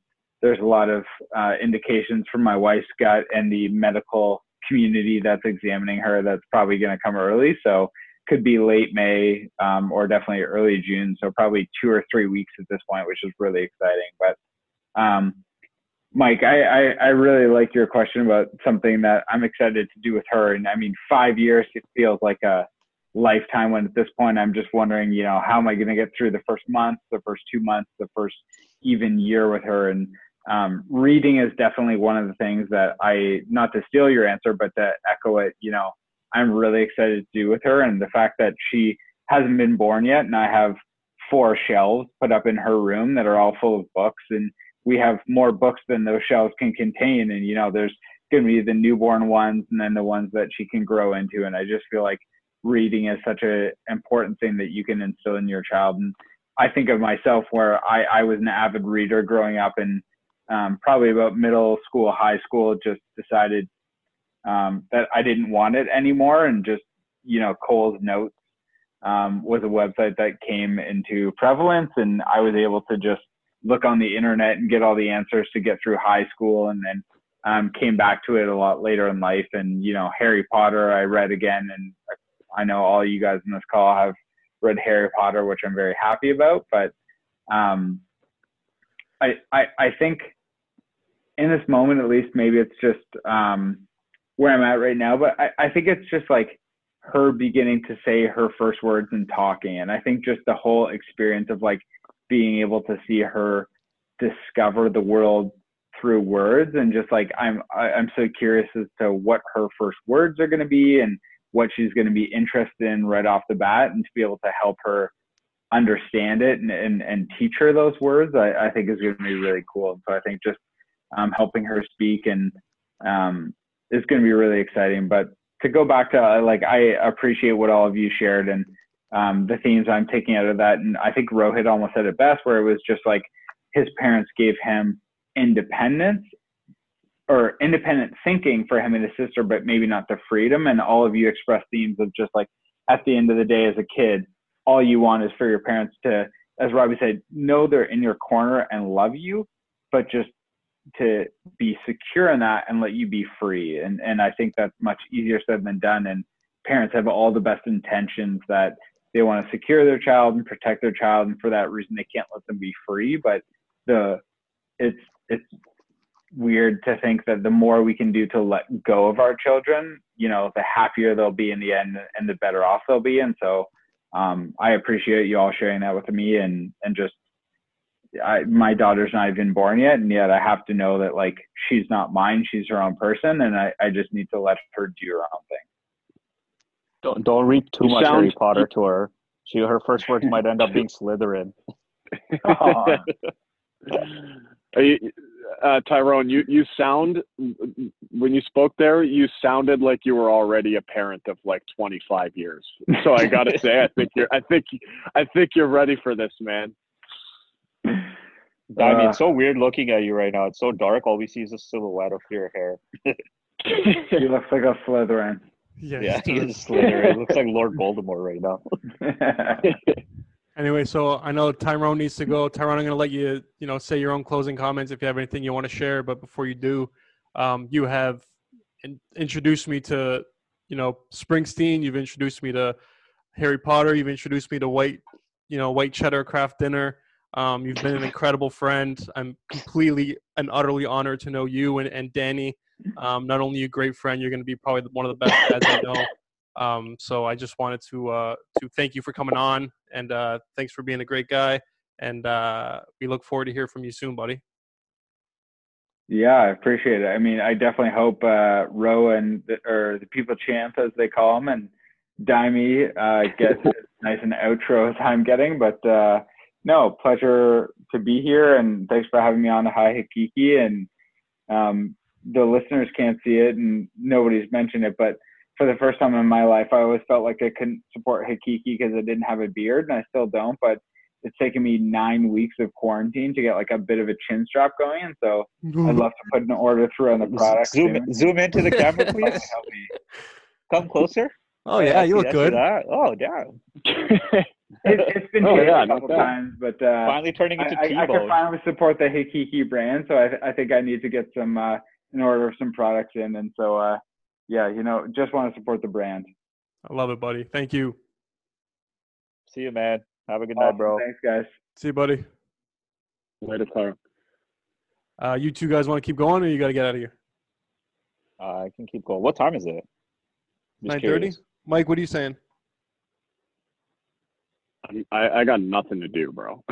there's a lot of uh, indications from my wife's gut and the medical community that's examining her that's probably going to come early. So could be late May um, or definitely early June. So probably two or three weeks at this point, which is really exciting. But um, Mike, I, I, I really like your question about something that I'm excited to do with her. And I mean, five years, it feels like a lifetime when at this point I'm just wondering, you know, how am I going to get through the first month, the first two months, the first even year with her? And um, reading is definitely one of the things that I, not to steal your answer, but to echo it, you know, I'm really excited to do with her. And the fact that she hasn't been born yet and I have four shelves put up in her room that are all full of books and we have more books than those shelves can contain. And, you know, there's going to be the newborn ones and then the ones that she can grow into. And I just feel like reading is such an important thing that you can instill in your child. And I think of myself where I, I was an avid reader growing up and um, probably about middle school, high school, just decided um, that I didn't want it anymore. And just, you know, Coles Notes um, was a website that came into prevalence. And I was able to just look on the internet and get all the answers to get through high school. And then um, came back to it a lot later in life. And, you know, Harry Potter, I read again. And I know all you guys in this call have read Harry Potter, which I'm very happy about. But um, I, I, I think in this moment, at least, maybe it's just um, where I'm at right now. But I, I think it's just like her beginning to say her first words and talking. And I think just the whole experience of like being able to see her discover the world through words and just like I'm I, I'm so curious as to what her first words are going to be and what she's going to be interested in right off the bat and to be able to help her understand it and, and, and teach her those words, I, I think is going to be really cool. So I think just um, helping her speak and um, is going to be really exciting. But to go back to uh, like, I appreciate what all of you shared and um, the themes I'm taking out of that. And I think Rohit almost said it best, where it was just like his parents gave him independence or independent thinking for him and his sister, but maybe not the freedom. And all of you expressed themes of just like at the end of the day as a kid, all you want is for your parents to, as Robbie said, know they're in your corner and love you, but just to be secure in that and let you be free. And and I think that's much easier said than done. And parents have all the best intentions that they want to secure their child and protect their child, and for that reason they can't let them be free. But the it's it's weird to think that the more we can do to let go of our children, you know, the happier they'll be in the end and the better off they'll be. And so um, I appreciate you all sharing that with me and, and just, I, my daughter's not even born yet. And yet I have to know that like, she's not mine. She's her own person. And I, I just need to let her do her own thing. Don't don't read too You much sound- Harry Potter to her. She her first words might end up being Slytherin. Aw. Are you, uh, Tyrone, you, you sound when you spoke there, you sounded like you were already a parent of like 25 years. So I gotta say, I think you're, I think, I think you're ready for this, man. I mean, Uh, it's so weird looking at you right now. It's so dark. All we see is a silhouette of your hair. He looks like a Slytherin. Yeah. Yeah, he's he doing- is Slither. He looks like Lord Voldemort right now. Anyway, so I know Tyrone needs to go. Tyrone, I'm going to let you, you know, say your own closing comments if you have anything you want to share. But before you do, um, you have in- introduced me to, you know, Springsteen. You've introduced me to Harry Potter. You've introduced me to White, you know, White Cheddar Kraft Dinner. Um, you've been an incredible friend. I'm completely and utterly honored to know you and, and Danny. Um, not only a great friend, you're going to be probably one of the best dads I know. Um, so I just wanted to uh, to thank you for coming on, and uh, thanks for being a great guy. And uh, we look forward to hear from you soon, buddy. Yeah, I appreciate it. I mean, I definitely hope uh, Ro and the, or the people champ, as they call him, and Dimey uh, get as nice an outro as I'm getting. But uh, no, pleasure to be here, and thanks for having me on the High Hakiki. And um, the listeners can't see it, and nobody's mentioned it, but for the first time in my life, I always felt like I couldn't support Hakiki because I didn't have a beard, and I still don't. But it's taken me nine weeks of quarantine to get like a bit of a chin strap going, and so I'd love to put an order through on the product. Zoom, soon. zoom into the camera, please. Help me. Come closer. Oh yeah, you look good. that. Oh, damn. It, it's been Oh, yeah, a couple not times, but uh, Finally turning I, into I, I can T-bone. finally support the Hikiki brand. So I, I think I need to get some uh, an order of some products in, and so uh, yeah, you know, just want to support the brand. I love it, buddy. Thank you. See you, man. Have a good night, Awesome. bro. Thanks, guys. See you, buddy. Later, Tyrone. Uh, you two guys want to keep going, or you got to get out of here? Uh, I can keep going. What time is it? Just Nine thirty. Mike, what are you saying? I, I got nothing to do, bro.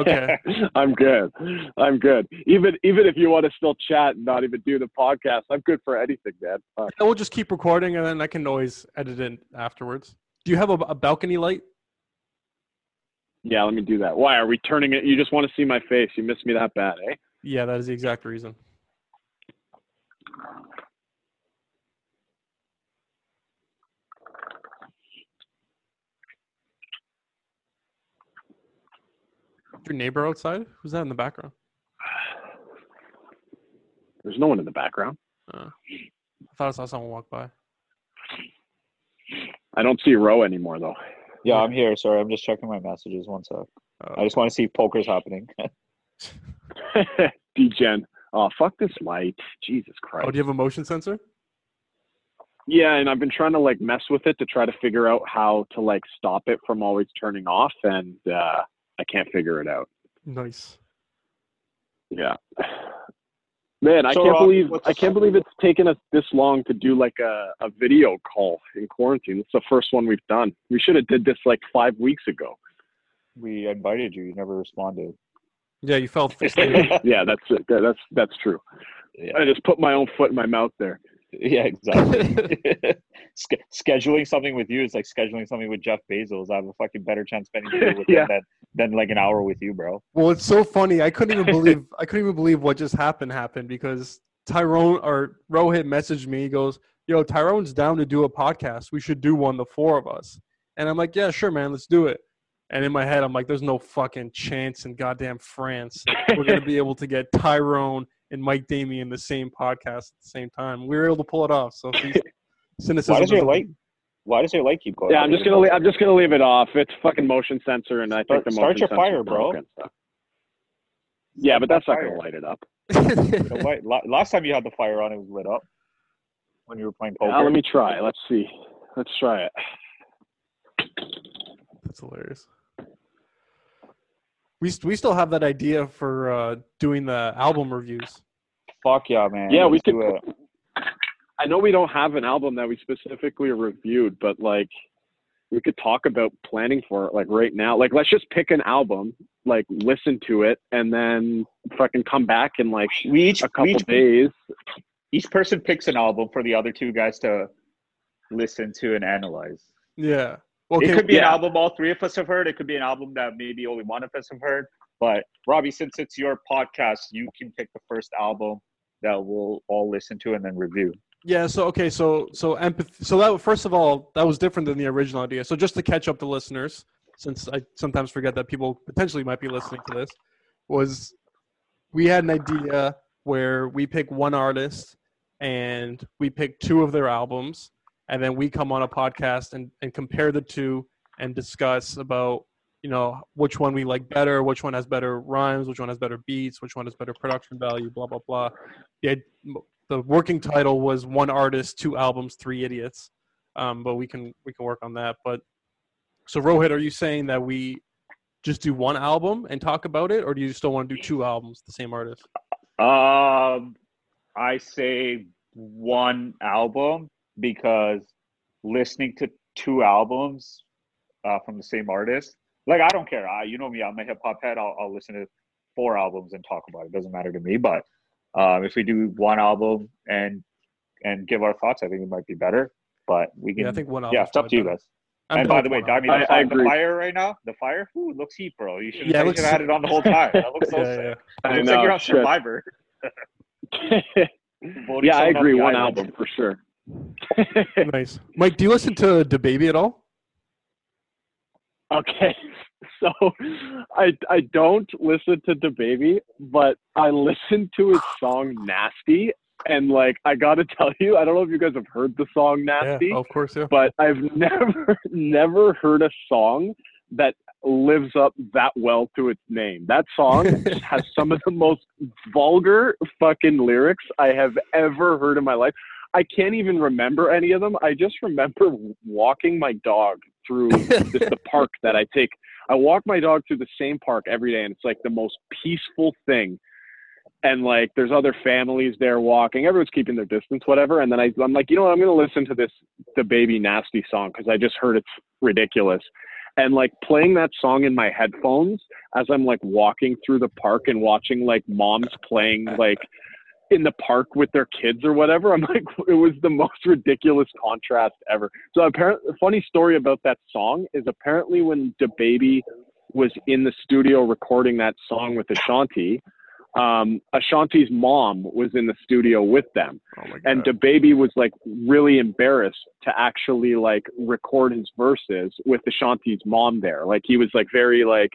Okay. I'm good. I'm good. Even even if you want to still chat and not even do the podcast, I'm good for anything, man. Fuck. We'll just keep recording, and then I can always edit it afterwards. Do you have a, a balcony light? Yeah, let me do that. Why are we turning it? You just want to see my face? You miss me that bad, eh? Yeah, that is the exact reason. Your neighbor outside? Who's that in the background? There's no one in the background. Uh, I thought I saw someone walk by. I don't see Ro anymore though. Yeah, I'm here. Sorry, I'm just checking my messages. One sec. Uh, I just want to see if poker's happening. Degen. Oh fuck this light. Jesus Christ. oh, do you have a motion sensor? Yeah, and I've been trying to like mess with it to try to figure out how to like stop it from always turning off, and uh, I can't figure it out. Nice. Yeah. Man, I So, can't uh, believe what's I can't believe it's taken us this long to do like a, a video call in quarantine. It's the first one we've done. We should have did this like five weeks ago. we invited you. You never responded. Yeah, you felt fisted. Yeah, that's it. That's that's true. yeah, I just put my own foot in my mouth there. Yeah, exactly. Sch- scheduling something with you is like scheduling something with Jeff Bezos. I have a fucking better chance spending time with Yeah. him than, than like an hour with you, bro. Well, it's so funny. I couldn't even believe I couldn't even believe what just happened happened because Tyrone or Rohit messaged me. He goes, "Yo, Tyrone's down to do a podcast. We should do one, the four of us." And I'm like, "Yeah, sure, man. Let's do it." And in my head, I'm like, "There's no fucking chance in goddamn France we're gonna be able to get Tyrone and Mike Damey in the same podcast at the same time." We were able to pull it off. So please, cynicism. Why does your light? Why does your light keep going? Yeah. I'm just gonna le- I'm just gonna leave it off. It's fucking motion sensor, and I think Start- the start motion your fire, bro. Yeah, but that's not gonna light it up. The light- la- Last time you had the fire on, it was lit up when you were playing poker. Now, let me try. Let's see. Let's try it. That's hilarious. We st- we still have that idea for uh, doing the album reviews. Fuck yeah, man. Yeah, we Let's could. do it. I know we don't have an album that we specifically reviewed, but like we could talk about planning for it like right now. Like let's just pick an album, like listen to it, and then fucking come back in like We each a couple we each, days. each person picks an album for the other two guys to listen to and analyze. Yeah. Okay. it could be an album all three of us have heard. It could be an album that maybe only one of us have heard. But Robbie, since it's your podcast, you can pick the first album that we'll all listen to and then review. Yeah. So okay. So so empathy. So that first of all, that was different than the original idea. So just to catch up the listeners, since I sometimes forget that people potentially might be listening to this, was we had an idea where we pick one artist and we pick two of their albums, and then we come on a podcast and, and compare the two and discuss about you know which one we like better, which one has better rhymes, which one has better beats, which one has better production value, blah blah blah. The the working title was one artist, two albums, three idiots. Um, but we can we can work on that. But so Rohit, are you saying that we just do one album and talk about it, or do you still want to do two albums, the same artist? Um, I say one album because listening to two albums uh, from the same artist, like I don't care. I, you know me, I'm a hip hop head. I'll, I'll listen to four albums and talk about it. it doesn't matter to me. But um, if we do one album and and give our thoughts, I think it might be better. But we can. Yeah, I think one album. Yeah, it's up to you guys. I'm and by the way, one album. Dami, I- I fi- the fire right now, the fire, ooh, it looks heat, bro. You should Yeah, it have looks- had it on the whole time. That looks so Yeah, sick. yeah. It I looks like you're on shit. Survivor. Yeah, I agree. the One island. album for sure. Nice, Mike. Do you listen to DaBaby at all? Okay, so I I don't listen to DaBaby, but I listen to his song "Nasty," and like I gotta tell you, I don't know if you guys have heard the song "Nasty," Yeah, of course, yeah. but I've never never heard a song that lives up that well to its name. That song has some of the most vulgar fucking lyrics I have ever heard in my life. I can't even remember any of them. I just remember walking my dog through this, the park that I take. I walk my dog through the same park every day, and it's like the most peaceful thing. And like, there's other families there walking. Everyone's keeping their distance, whatever. And then I, I'm like, you know what? I'm gonna listen to this DaBaby nasty song because I just heard it's ridiculous. And like playing that song in my headphones as I'm like walking through the park and watching like moms playing like in the park with their kids or whatever. I'm like, it was the most ridiculous contrast ever. So apparently, a funny story about that song is apparently when DaBaby was in the studio recording that song with Ashanti, um, Ashanti's mom was in the studio with them, Oh and DaBaby was like really embarrassed to actually like record his verses with Ashanti's mom there. Like he was like very like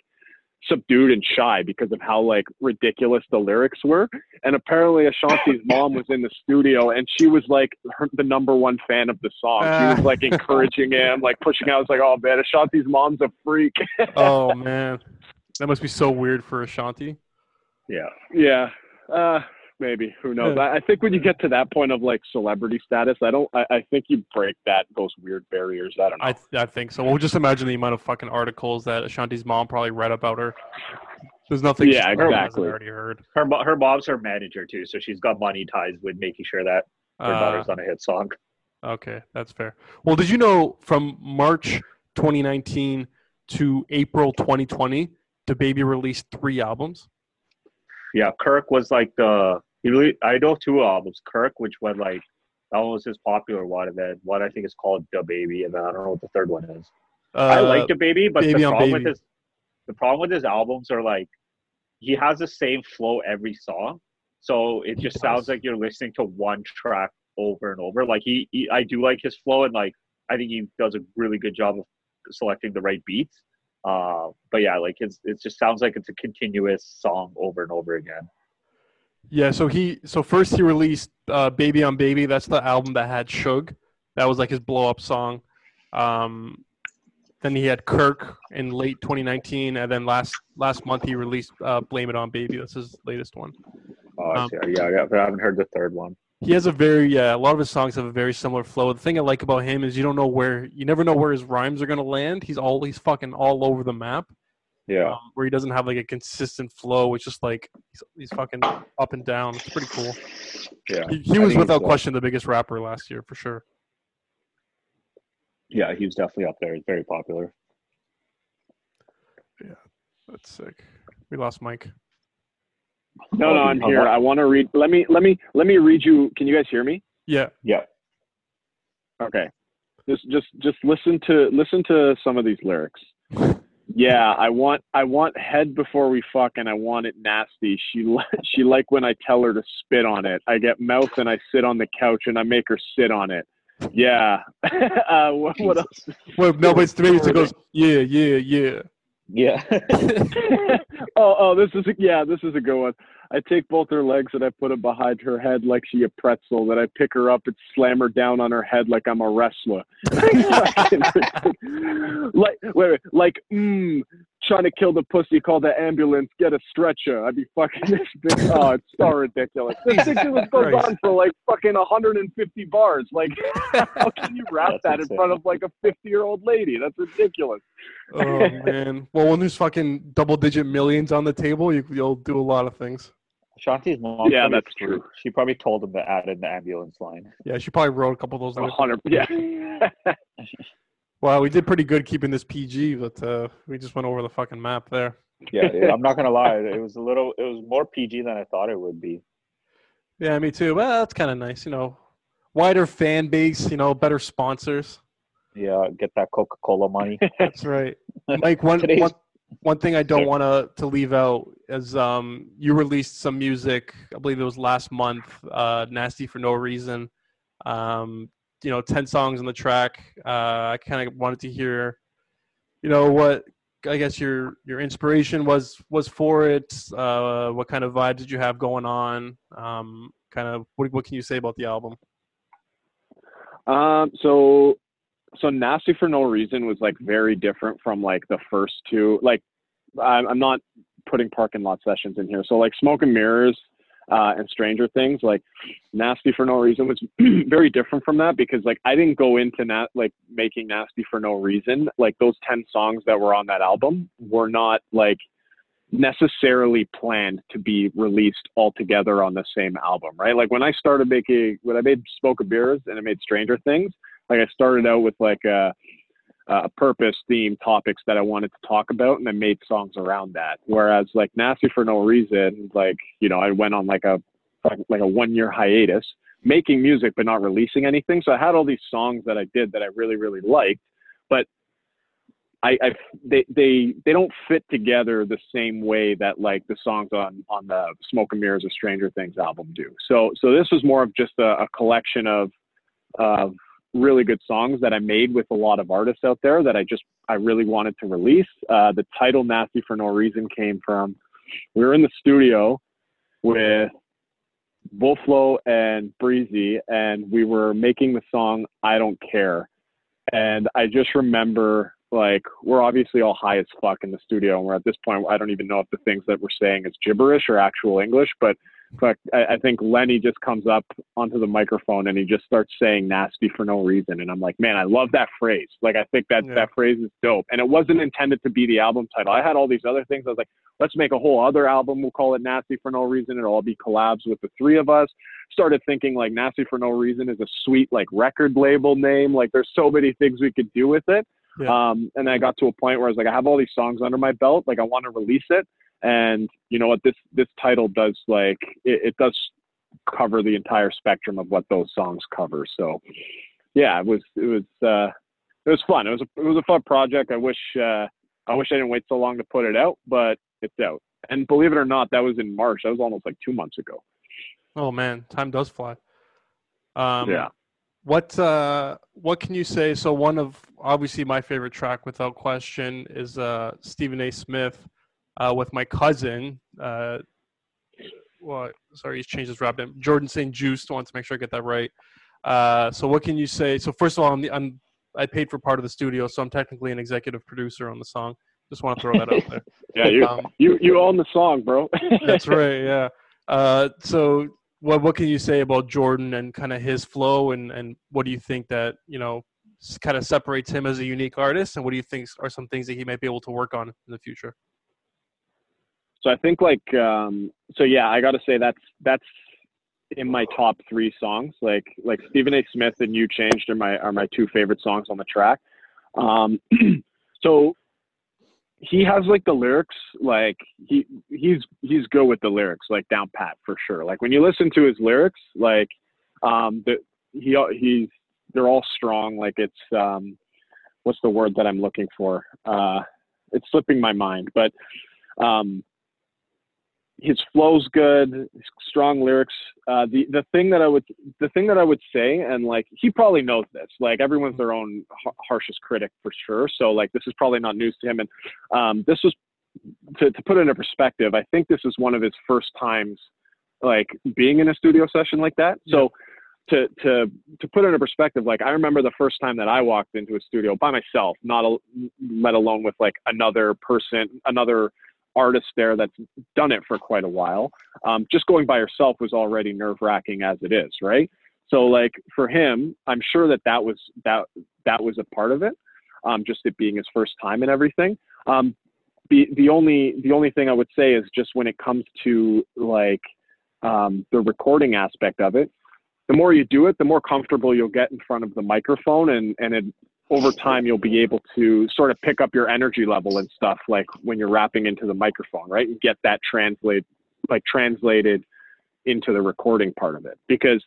subdued and shy because of how like ridiculous the lyrics were. And apparently Ashanti's mom was in the studio and she was like her, the number one fan of the song. She was like encouraging him, like pushing out. I was like, oh man, Ashanti's mom's a freak. oh man, that must be so weird for Ashanti. Yeah. yeah. Uh, maybe who knows? Yeah. I, I think when you get to that point of like celebrity status, I don't. I, I think you break that those weird barriers. I don't know. I I think so. Well, just imagine the amount of fucking articles that Ashanti's mom probably read about her. There's nothing. Yeah, she exactly. Already heard. Her her mom's her manager too, so she's got money ties with making sure that her Uh, daughter's on a hit song. Okay, that's fair. Well, did you know from March 2019 to April 2020, DaBaby released three albums? Yeah, Kirk was like the he really, I know two albums. Kirk, which went like that one was his popular one, and then one I think is called The Baby, and then I don't know what the third one is. Uh, I like The Baby, but Baby the problem with his the problem with his albums are like he has the same flow every song, so it just sounds like you're listening to one track over and over. Like he, he I do like his flow, and like I think he does a really good job of selecting the right beats. Uh, but yeah, like it's it just sounds like it's a continuous song over and over again. Yeah, so he so first he released uh, "Baby on Baby." That's the album that had Suge. That was like his blow up song. Um, then he had Kirk in late 2019, and then last last month he released uh, "Blame It on Baby." That's his latest one. Oh, Um, yeah, I, got- I haven't heard the third one. He has a very yeah. A lot of his songs have a very similar flow. The thing I like about him is you don't know where you never know where his rhymes are gonna land. He's all he's fucking all over the map. Yeah. Um, where he doesn't have like a consistent flow. It's just like he's, he's fucking up and down. It's pretty cool. Yeah. He, he was without uh, question the biggest rapper last year for sure. Yeah, he was definitely up there. He's very popular. Yeah, that's sick. We lost Mike. No, no, I'm here. I want to read. Let me, let me, let me read you. Can you guys hear me? Yeah. Yeah. Okay. Just, just, just listen to, listen to some of these lyrics. Yeah, I want, I want head before we fuck, and I want it nasty. She, she like when I tell her to spit on it. I get mouth and I sit on the couch and I make her sit on it. Yeah. uh, what, what else? Well, no, but it's DaBaby. It goes, yeah, yeah, yeah. Yeah. oh, oh, this is a, yeah, this is a good one. I take both her legs and I put them behind her head like she a pretzel. Then I pick her up and slam her down on her head like I'm a wrestler. like wait, wait, like mm, trying to kill the pussy, call the ambulance, get a stretcher. I'd be fucking this bitch. Oh, it's so ridiculous. This ridiculous goes Christ. on for like fucking 150 bars. Like, how can you rap That's that in front of like a 50 year old lady? That's ridiculous. Oh man. Well, when there's fucking double digit millions on the table, you, you'll do a lot of things. Shanti's mom. Yeah, that's threw- true. She probably told him to add in the ambulance line. Yeah, she probably wrote a couple of those. A hundred. Yeah. Well, we did pretty good keeping this PG, but uh, we just went over the fucking map there. Yeah, yeah, I'm not gonna lie. It was a little. It was more PG than I thought it would be. Yeah, me too. Well, that's kind of nice, you know. Wider fan base, you know, better sponsors. Yeah, get that Coca Cola money. That's right. Mike, one one one thing I don't want to to leave out is um you released some music. I believe it was last month. Uh, nasty for no reason. Um, you know, ten songs on the track. Uh, I kind of wanted to hear, you know, what I guess your your inspiration was was for it. Uh, what kind of vibe did you have going on? Um, kind of what what can you say about the album? Um, so, so nasty for no reason was like very different from like the first two. Like, I'm, not putting parking lot sessions in here. So like smoke and mirrors, uh, and stranger things like nasty for no reason was very different from that because like I didn't go into nat like making nasty for no reason. Like those 10 songs that were on that album were not like necessarily planned to be released all together on the same album, right? Like when I started making, when I made Smoke and Mirrors and I made Stranger Things, like I started out with like a, a purpose theme topics that I wanted to talk about and I made songs around that. Whereas like Nasty for No Reason, like, you know, I went on like a, like a one year hiatus making music, but not releasing anything. So I had all these songs that I did that I really, really liked, but I, I they they they don't fit together the same way that like the songs on on the Smoke and Mirrors or Stranger Things album do. So so this was more of just a, a collection of of really good songs that I made with a lot of artists out there that I just I really wanted to release. Uh, the title "Nasty for No Reason" came from we were in the studio with Bullflow and Breezy, and we were making the song "I Don't Care." And I just remember like we're obviously all high as fuck in the studio and we're at this point i don't even know if the things that we're saying is gibberish or actual english but but I, I think lenny just comes up onto the microphone and he just starts saying nasty for no reason. And i'm like man i love that phrase. Like i think that Yeah. that phrase is dope. And it wasn't intended to be the album title. I had all these other things. I was like let's make a whole other album. We'll call it nasty for no reason. It'll all be collabs with the three of us. Started thinking like nasty for no reason is a sweet like record label name. Like there's so many things we could do with it. Yeah. um, and I got to a point where I was like, I have all these songs under my belt, like I want to release it. And you know what, this this title does like it, it does cover the entire spectrum of what those songs cover. So yeah, it was it was uh, it was fun. It was a, it was a fun project. I wish uh, I wish I didn't wait so long to put it out, but it's out. And believe it or not, that was in March. That was almost like two months ago. Oh man, time does fly. Um, yeah. What uh, what can you say? So one of obviously my favorite track, without question, is uh, Stephen A. Smith uh, with my cousin. Uh, well, sorry, he's changed his rap name. Jordan St. Juice. Want to make sure I get that right. Uh, so what can you say? So first of all, I'm, the, I'm I paid for part of the studio, so I'm technically an executive producer on the song. Just want to throw that out there. Yeah, you Um, you you own the song, bro. That's right. Yeah. Uh, so what what can you say about Jordan and kind of his flow and and what do you think that you know kind of separates him as a unique artist and what do you think are some things that he might be able to work on in the future? So I think like um so yeah, I got to say that's that's in my top 3 songs. Like like Stephen A Smith and You Changed are my are my two favorite songs on the track. Um so he has like the lyrics like he he's he's good with the lyrics like down pat for sure. Like when you listen to his lyrics like um the he he's they're all strong like it's um what's the word that I'm looking for? Uh it's slipping my mind, but um his flow's good, strong lyrics. Uh, the the thing that I would the thing that I would say, and like he probably knows this. Like everyone's their own har- harshest critic for sure. So like this is probably not news to him. And um, this was to, to put it into perspective, I think this is one of his first times like being in a studio session like that. So to to to put it into perspective, like I remember the first time that I walked into a studio by myself, not a, let alone with like another person, another artist there that's done it for quite a while. Um, just going by yourself was already nerve wracking as it is, right? So like for him, I'm sure that that was that that was a part of it, um, just it being his first time and everything. Um, the the only the only thing I would say is just when it comes to like um, the recording aspect of it, the more you do it, the more comfortable you'll get in front of the microphone, and and it, over time you'll be able to sort of pick up your energy level and stuff like when you're rapping into the microphone, right, and get that translate like translated into the recording part of it. Because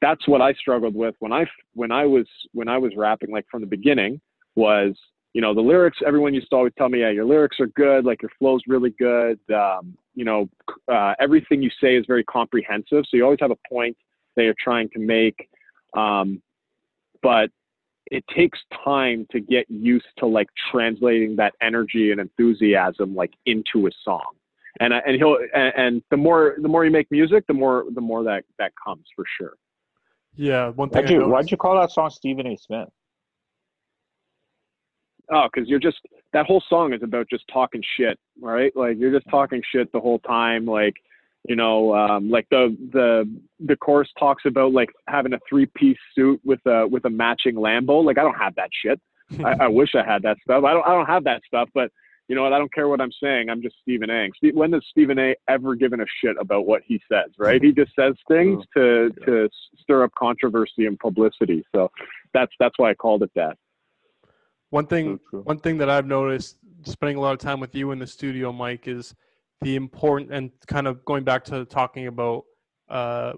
that's what I struggled with when I when I was when I was rapping like from the beginning was you know the lyrics everyone used to always tell me yeah your lyrics are good like your flow's really good um, you know uh, everything you say is very comprehensive. So you always have a point that you're trying to make um, but it takes time to get used to like translating that energy and enthusiasm like into a song and and he'll and, and the more the more you make music the more the more that that comes for sure Yeah, one thing. Why'd I you, why'd you call that song Stephen A. Smith? Oh, because you're just that whole song is about just talking shit, right? Like you're just talking shit the whole time. Like, you know, um, like the the the chorus talks about like having a three piece suit with a with a matching Lambo. Like I don't have that shit. I, I wish I had that stuff. I don't I don't have that stuff, but you know what? I don't care what I'm saying. I'm just Stephen A. Ste- When has Stephen A. ever given a shit about what he says? Right? He just says things to to stir up controversy and publicity. So that's that's why I called it that. One thing, True, true. one thing that I've noticed spending a lot of time with you in the studio, Mike, is the important and kind of going back to talking about uh,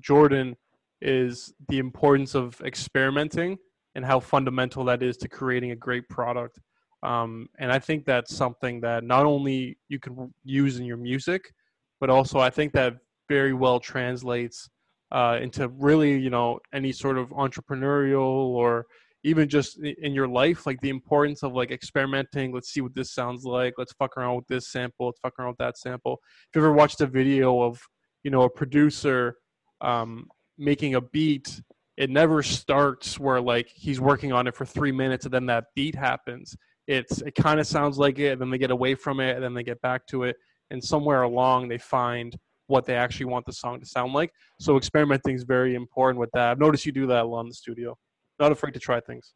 Jordan is the importance of experimenting and how fundamental that is to creating a great product. Um, and I think that's something that not only you can use in your music, but also I think that very well translates uh, into really, you know, any sort of entrepreneurial or even just in your life, like the importance of like experimenting. Let's see what this sounds like. Let's fuck around with this sample. Let's fuck around with that sample. If you ever watched a video of, you know, a producer um, making a beat, it never starts where like he's working on it for three minutes and then that beat happens. It's it kind of sounds like it, and then they get away from it, and then they get back to it, and somewhere along they find what they actually want the song to sound like. So experimenting is very important with that. I've noticed you do that a lot in the studio. Not afraid to try things.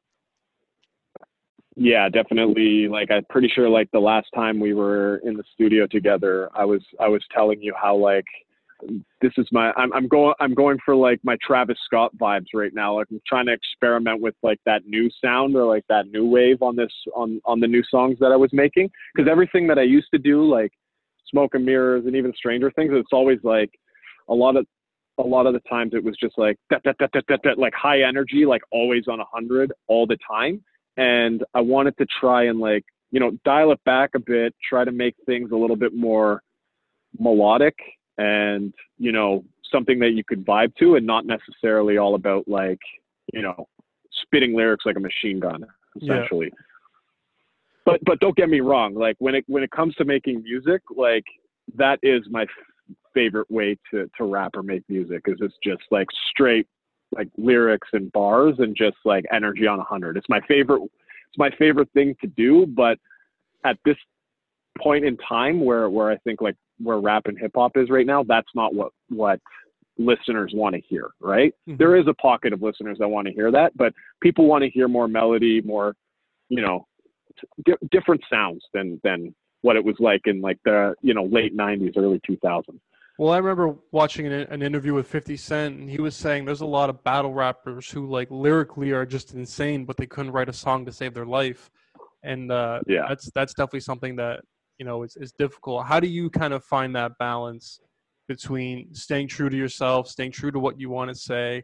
Yeah, definitely. Like I'm pretty sure like the last time we were in the studio together, I was I was telling you how like this is my I'm I'm going I'm going for like my Travis Scott vibes right now. Like I'm trying to experiment with like that new sound or like that new wave on this on on the new songs that I was making because everything that I used to do like Smoke and Mirrors and even Stranger Things it's always like a lot of a lot of the times it was just like that, that, that, that, that, that, like high energy, like always on a hundred all the time. And I wanted to try and like, you know, dial it back a bit, try to make things a little bit more melodic and, you know, something that you could vibe to and not necessarily all about like, you know, spitting lyrics like a machine gun, Yeah. essentially. But but don't get me wrong, like when it when it comes to making music, like that is my favorite way to to rap or make music is it's just like straight like lyrics and bars and just like energy on a hundred. It's my favorite. It's my favorite thing to do. But at this point in time, where where I think like where rap and hip hop is right now, that's not what what listeners want to hear. Right? Mhm. There is a pocket of listeners that want to hear that, but people want to hear more melody, more you know, di- different sounds than than what it was like in like the you know late '90s, early 2000s. Well, I remember watching an, an interview with 50 Cent, and he was saying there's a lot of battle rappers who, like, lyrically are just insane, but they couldn't write a song to save their life. And uh, Yeah. that's that's definitely something that you know is, is difficult. How do you kind of find that balance between staying true to yourself, staying true to what you want to say,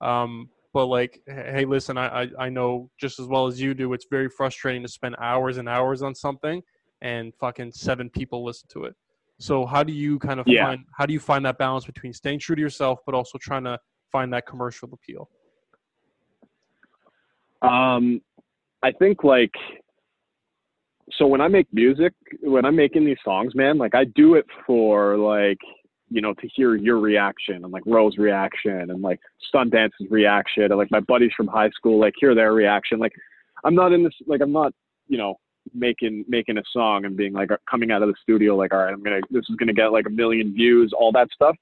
um, but like, hey, listen, I, I I know just as well as you do, it's very frustrating to spend hours and hours on something, and fucking seven people listen to it. So how do you kind of Yeah. find how do you find that balance between staying true to yourself but also trying to find that commercial appeal? Um, I think like so when I make music, when I'm making these songs, man, like I do it for like, you know, to hear your reaction and like Rose's reaction and like Dance's reaction and like my buddies from high school, like hear their reaction. Like I'm not in this, like I'm not, you know, making making a song and being like coming out of the studio like all right i'm gonna this is gonna get like a million views all that stuff.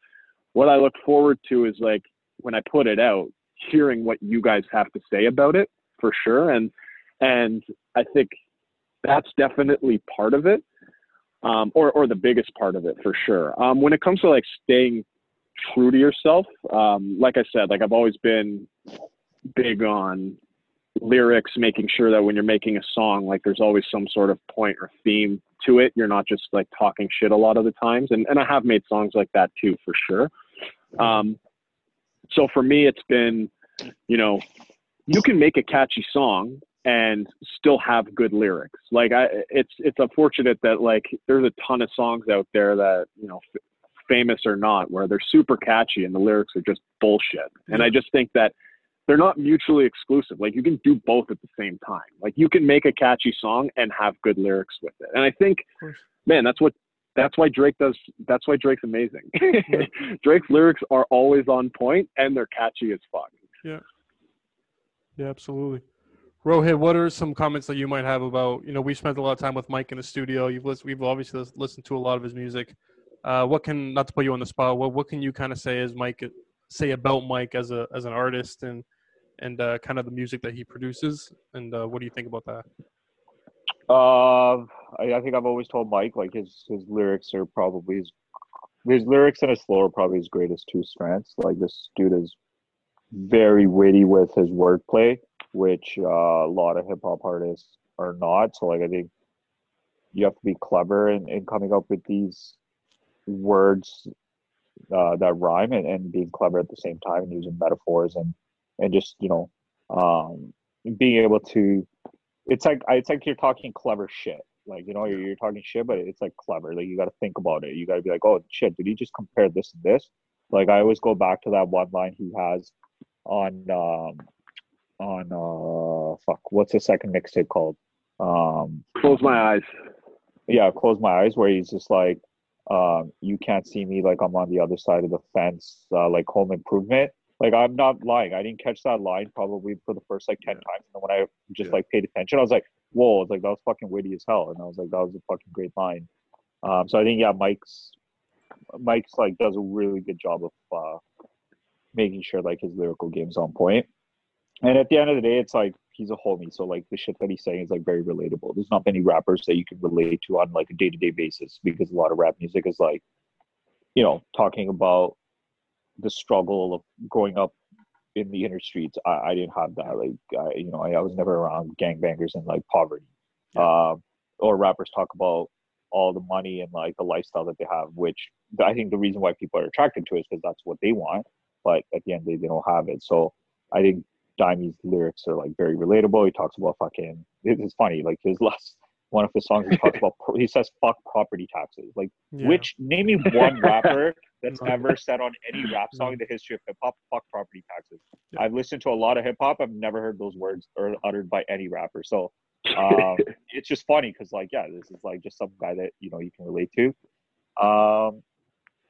What i look forward to is like when i put it out hearing what you guys have to say about it for sure. And and i think that's definitely part of it um, or or the biggest part of it for sure. Um, when it comes to like staying true to yourself um, like i said like i've always been big on lyrics, making sure that when you're making a song, like there's always some sort of point or theme to it. You're not just like talking shit a lot of the times. And and I have made songs like that too, for sure. Um, so for me, it's been, you know, you can make a catchy song and still have good lyrics. Like I, it's it's unfortunate that like there's a ton of songs out there that you know, f- famous or not, where they're super catchy and the lyrics are just bullshit. And I just think that they're not mutually exclusive. Like you can do both at the same time. Like you can make a catchy song and have good lyrics with it. And I think, man, that's what that's why Drake does. That's why Drake's amazing. Drake's lyrics are always on point and they're catchy as fuck. Yeah. Yeah, absolutely. Rohit, what are some comments that you might have about? You know, we spent a lot of time with Mike in the studio. You've listened, we've obviously listened to a lot of his music. Uh, what can not to put you on the spot? What what can you kind of say as Mike say about Mike as a as an artist and and uh, kind of the music that he produces. And uh, what do you think about that? Uh, I, I, think I've always told Mike like his his lyrics are probably his his lyrics and his flow are probably his greatest two strengths. Like this dude is very witty with his wordplay, which uh, a lot of hip hop artists are not. So like I think you have to be clever in, in coming up with these words uh, that rhyme and, and being clever at the same time and using metaphors and and just you know um, being able to it's like it's like you're talking clever shit. Like you know you're, you're talking shit but it's like clever. Like you got to think about it. You got to be like oh shit did he just compare this and this? Like i always go back to that one line he has on um on uh fuck what's the second mixtape called? Um close my eyes. yeah close my eyes where he's just like um you can't see me like i'm on the other side of the fence uh, like home improvement like I'm not lying. I didn't catch that line probably for the first like ten times. And then when I just yeah. like paid attention, I was like, "Whoa!" was like that was fucking witty as hell. And I was like, "That was a fucking great line." Um, so I think yeah, Mike's Mike's like does a really good job of uh, making sure like his lyrical game's on point. And at the end of the day, it's like he's a homie, so like the shit that he's saying is like very relatable. There's not many rappers that you can relate to on like a day to day basis because a lot of rap music is like, you know, talking about the struggle of growing up in the inner streets. I, I didn't have that. Like, I, you know, I, I was never around gangbangers and like poverty. Um, or rappers talk about all the money and like the lifestyle that they have, which I think the reason why people are attracted to it is because that's what they want. But at the end, they, they don't have it. So I think Dimey's lyrics are like very relatable. He talks about fucking. It's funny. Like his last one of his songs he talks about he says fuck property taxes like yeah. which name me one rapper that's ever said on any rap song in the history of hip hop fuck property taxes yeah. i've listened to a lot of hip hop i've never heard those words or uttered by any rapper so um, it's just funny because like yeah this is like just some guy that you know you can relate to um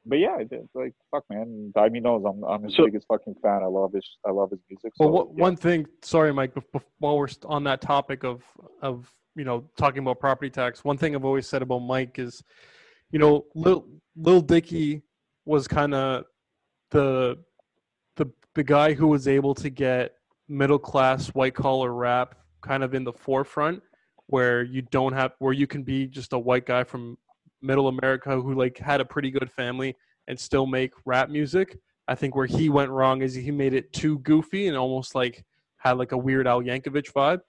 but yeah, it's like fuck, man. Dimey knows I'm I'm his so, biggest fucking fan. I love his I love his music. So, well, yeah. one thing, sorry, Mike. While we're on that topic of of you know, talking about property tax, one thing I've always said about Mike is, you know, Lil, Lil Dicky was kind of the the the guy who was able to get middle class white collar rap kind of in the forefront where you don't have where you can be just a white guy from middle America who like had a pretty good family and still make rap music. I think where he went wrong is he made it too goofy and almost like had like a weird Al Yankovic vibe.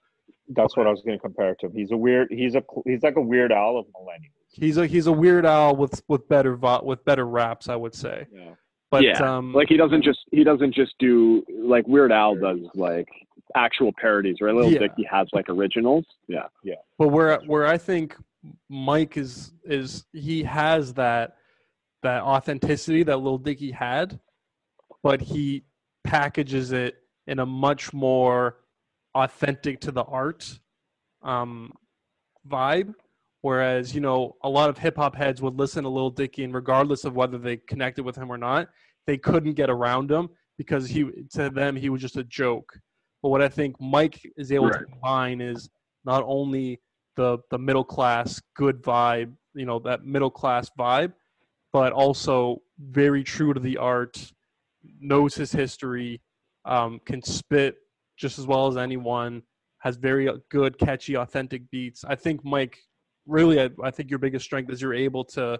That's what I was going to compare to him. He's a weird. He's a he's like a weird Al of millennials. He's a he's a weird Al with with better with better raps, I would say. Yeah. But yeah. Um, like he doesn't just he doesn't just do like Weird Al does like actual parodies, right? Little yeah. Dicky has like originals. Yeah. Yeah. But where where I think Mike is is he has that that authenticity that Lil Dicky had, but he packages it in a much more authentic to the art um, vibe. Whereas, you know, a lot of hip hop heads would listen to Lil Dicky, and regardless of whether they connected with him or not, they couldn't get around him because he to them he was just a joke. But what I think Mike is able to combine is not only the the middle class good vibe, you know, that middle class vibe, but also very true to the art, knows his history, um, can spit just as well as anyone, has very good, catchy, authentic beats. I think Mike, really, I, I think your biggest strength is you're able to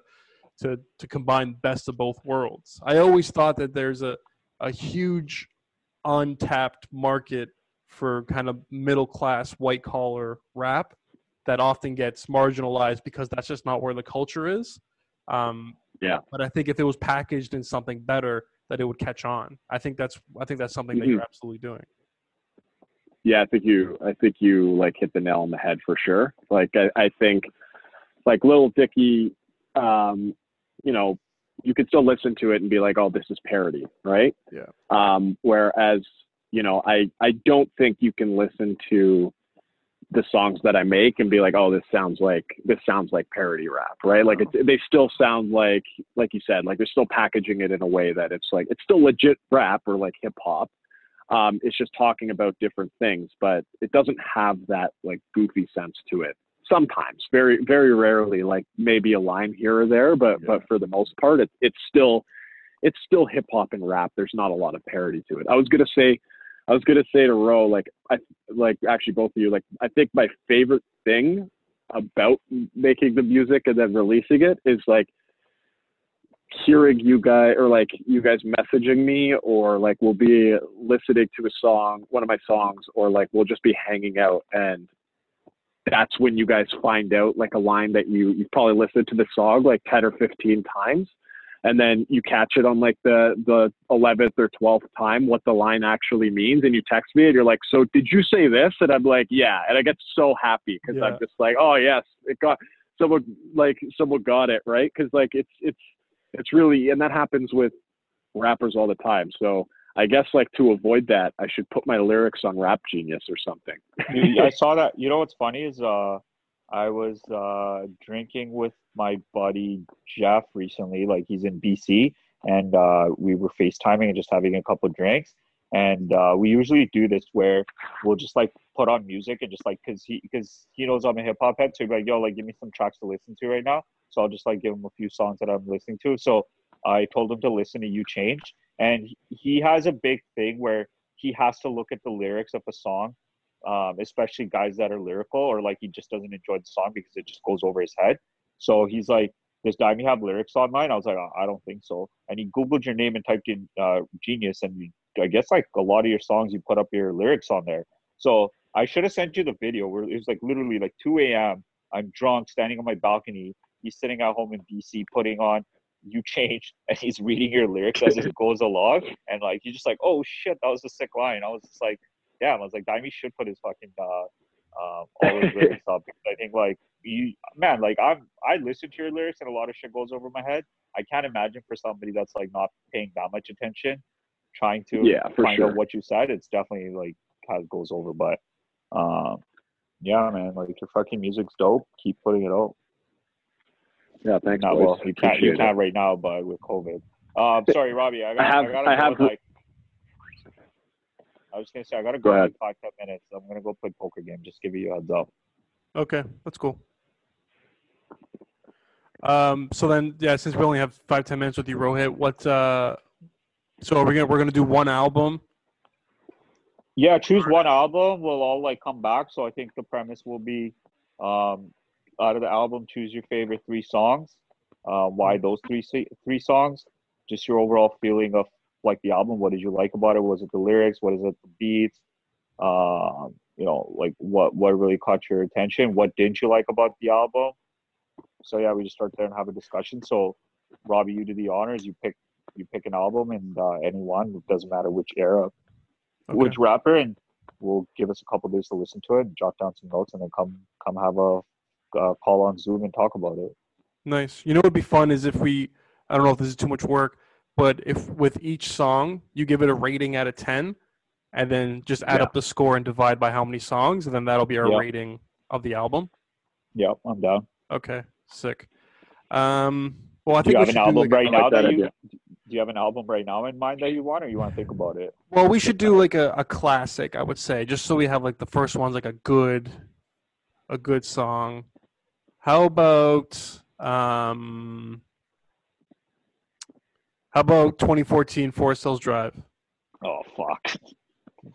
to to combine best of both worlds. I always thought that there's a a huge untapped market for kind of middle class white collar rap that often gets marginalized because that's just not where the culture is. Um, Yeah. But I think if it was packaged in something better, that it would catch on. I think that's I think that's something that Mhm. you're absolutely doing. Yeah, I think you I think you like hit the nail on the head for sure. Like I, I think like Little Dicky, um, you know, you could still listen to it and be like, oh, this is parody, right? Yeah. Um, whereas, you know, I I don't think you can listen to the songs that I make and be like, oh, this sounds like this sounds like parody rap, right? Like it's, they still sound like like you said, like they're still packaging it in a way that it's like it's still legit rap or like hip hop. Um, it's just talking about different things, but it doesn't have that like goofy sense to it. Sometimes, very very rarely, like maybe a line here or there, but Yeah. but for the most part, it's it's still it's still hip hop and rap. There's not a lot of parody to it. I was gonna say, I was gonna say to Ro, like I like actually both of you, like I think my favorite thing about making the music and then releasing it is like hearing you guys or like you guys messaging me or like we'll be listening to a song one of my songs or like we'll just be hanging out and that's when you guys find out like a line that you you've probably listened to the song like 10 or 15 times and then you catch it on like the the 11th or 12th time what the line actually means and you text me and you're like so did you say this and i'm like yeah and i get so happy because Yeah. i'm just like oh yes it got someone like someone got it right because like it's it's it's really and that happens with rappers all the time so i guess like to avoid that i should put my lyrics on rap genius or something Dude, I saw that. You know what's funny is uh, I was uh drinking with my buddy Jeff recently. Like he's in BC, and uh, we were FaceTiming and just having a couple drinks. And uh, we usually do this where we'll just like put on music and just like because he because he knows I'm a hip hop head, so he'd be like, "Yo, like give me some tracks to listen to right now." So I'll just like give him a few songs that I'm listening to. So I told him to listen to "You Change," and he has a big thing where he has to look at the lyrics of a song um, especially guys that are lyrical or like he just doesn't enjoy the song because it just goes over his head. So he's like, "Does Dimey have lyrics on mine?" I was like, "I I don't think so." And he googled your name and typed in uh, "genius," and you, I guess like a lot of your songs, you put up your lyrics on there. So I should have sent you the video where it was like literally like 2 a.m. I'm drunk, standing on my balcony. He's sitting at home in BC, putting on "You Change," and he's reading your lyrics as it goes along. And like you're just like, "Oh shit, that was a sick line." I was just like damn, I was like, Dimey should put his fucking uh, uh, all his lyrics up because I think like you, man, like I'm, I listen to your lyrics and a lot of shit goes over my head. I can't imagine for somebody that's like not paying that much attention, trying to Yeah, find sure. out what you said. It's definitely like how it goes over, but um, yeah, man, like your fucking music's dope. Keep putting it out. yeah thanks Not well, you can't, you can't right now, but with COVID. Um, sorry, Robbie, I got, have- I, I have- like. I was gonna say I gotta Go go, ahead. like five ten minutes. I'm gonna go play poker game. Just give you a heads up. Okay, that's cool. Um, so then, yeah, since we only have five ten minutes with you, Rohit, what? Uh, so are we gonna we're gonna do one album? Yeah, choose one album. We'll all like come back. So I think the premise will be, um, out of the album, choose your favorite three songs. Uh, why those three three songs? Just your overall feeling of like the album. What did you like about it? Was it the lyrics? What is it? The beats? Um, you know, like what what really caught your attention? What didn't you like about the album? So yeah, we just start there and have a discussion. So Robbie, you do the honors. You pick you pick an album and uh, anyone. It doesn't matter which era Okay. which rapper, and we'll give us a couple days to listen to it, jot down some notes, and then come come have a uh, call on Zoom and talk about it. Nice. You know what would be fun is if we, I don't know if this is too much work, but if with each song you give it a rating out of 10 and then just add Yeah. up the score and divide by how many songs, and then that'll be our Yeah. rating of the album. Yep, I'm down. Okay, sick. Um, well, I Do think you we have an should do album like, right now like that, that you? Do you have an album right now in mind that you want, or you want to think about it? well, we should do like a, a classic. I would say, just so we have like the first one's like a good, a good song. How about um, how about 2014 Forest Hills Drive? Oh fuck!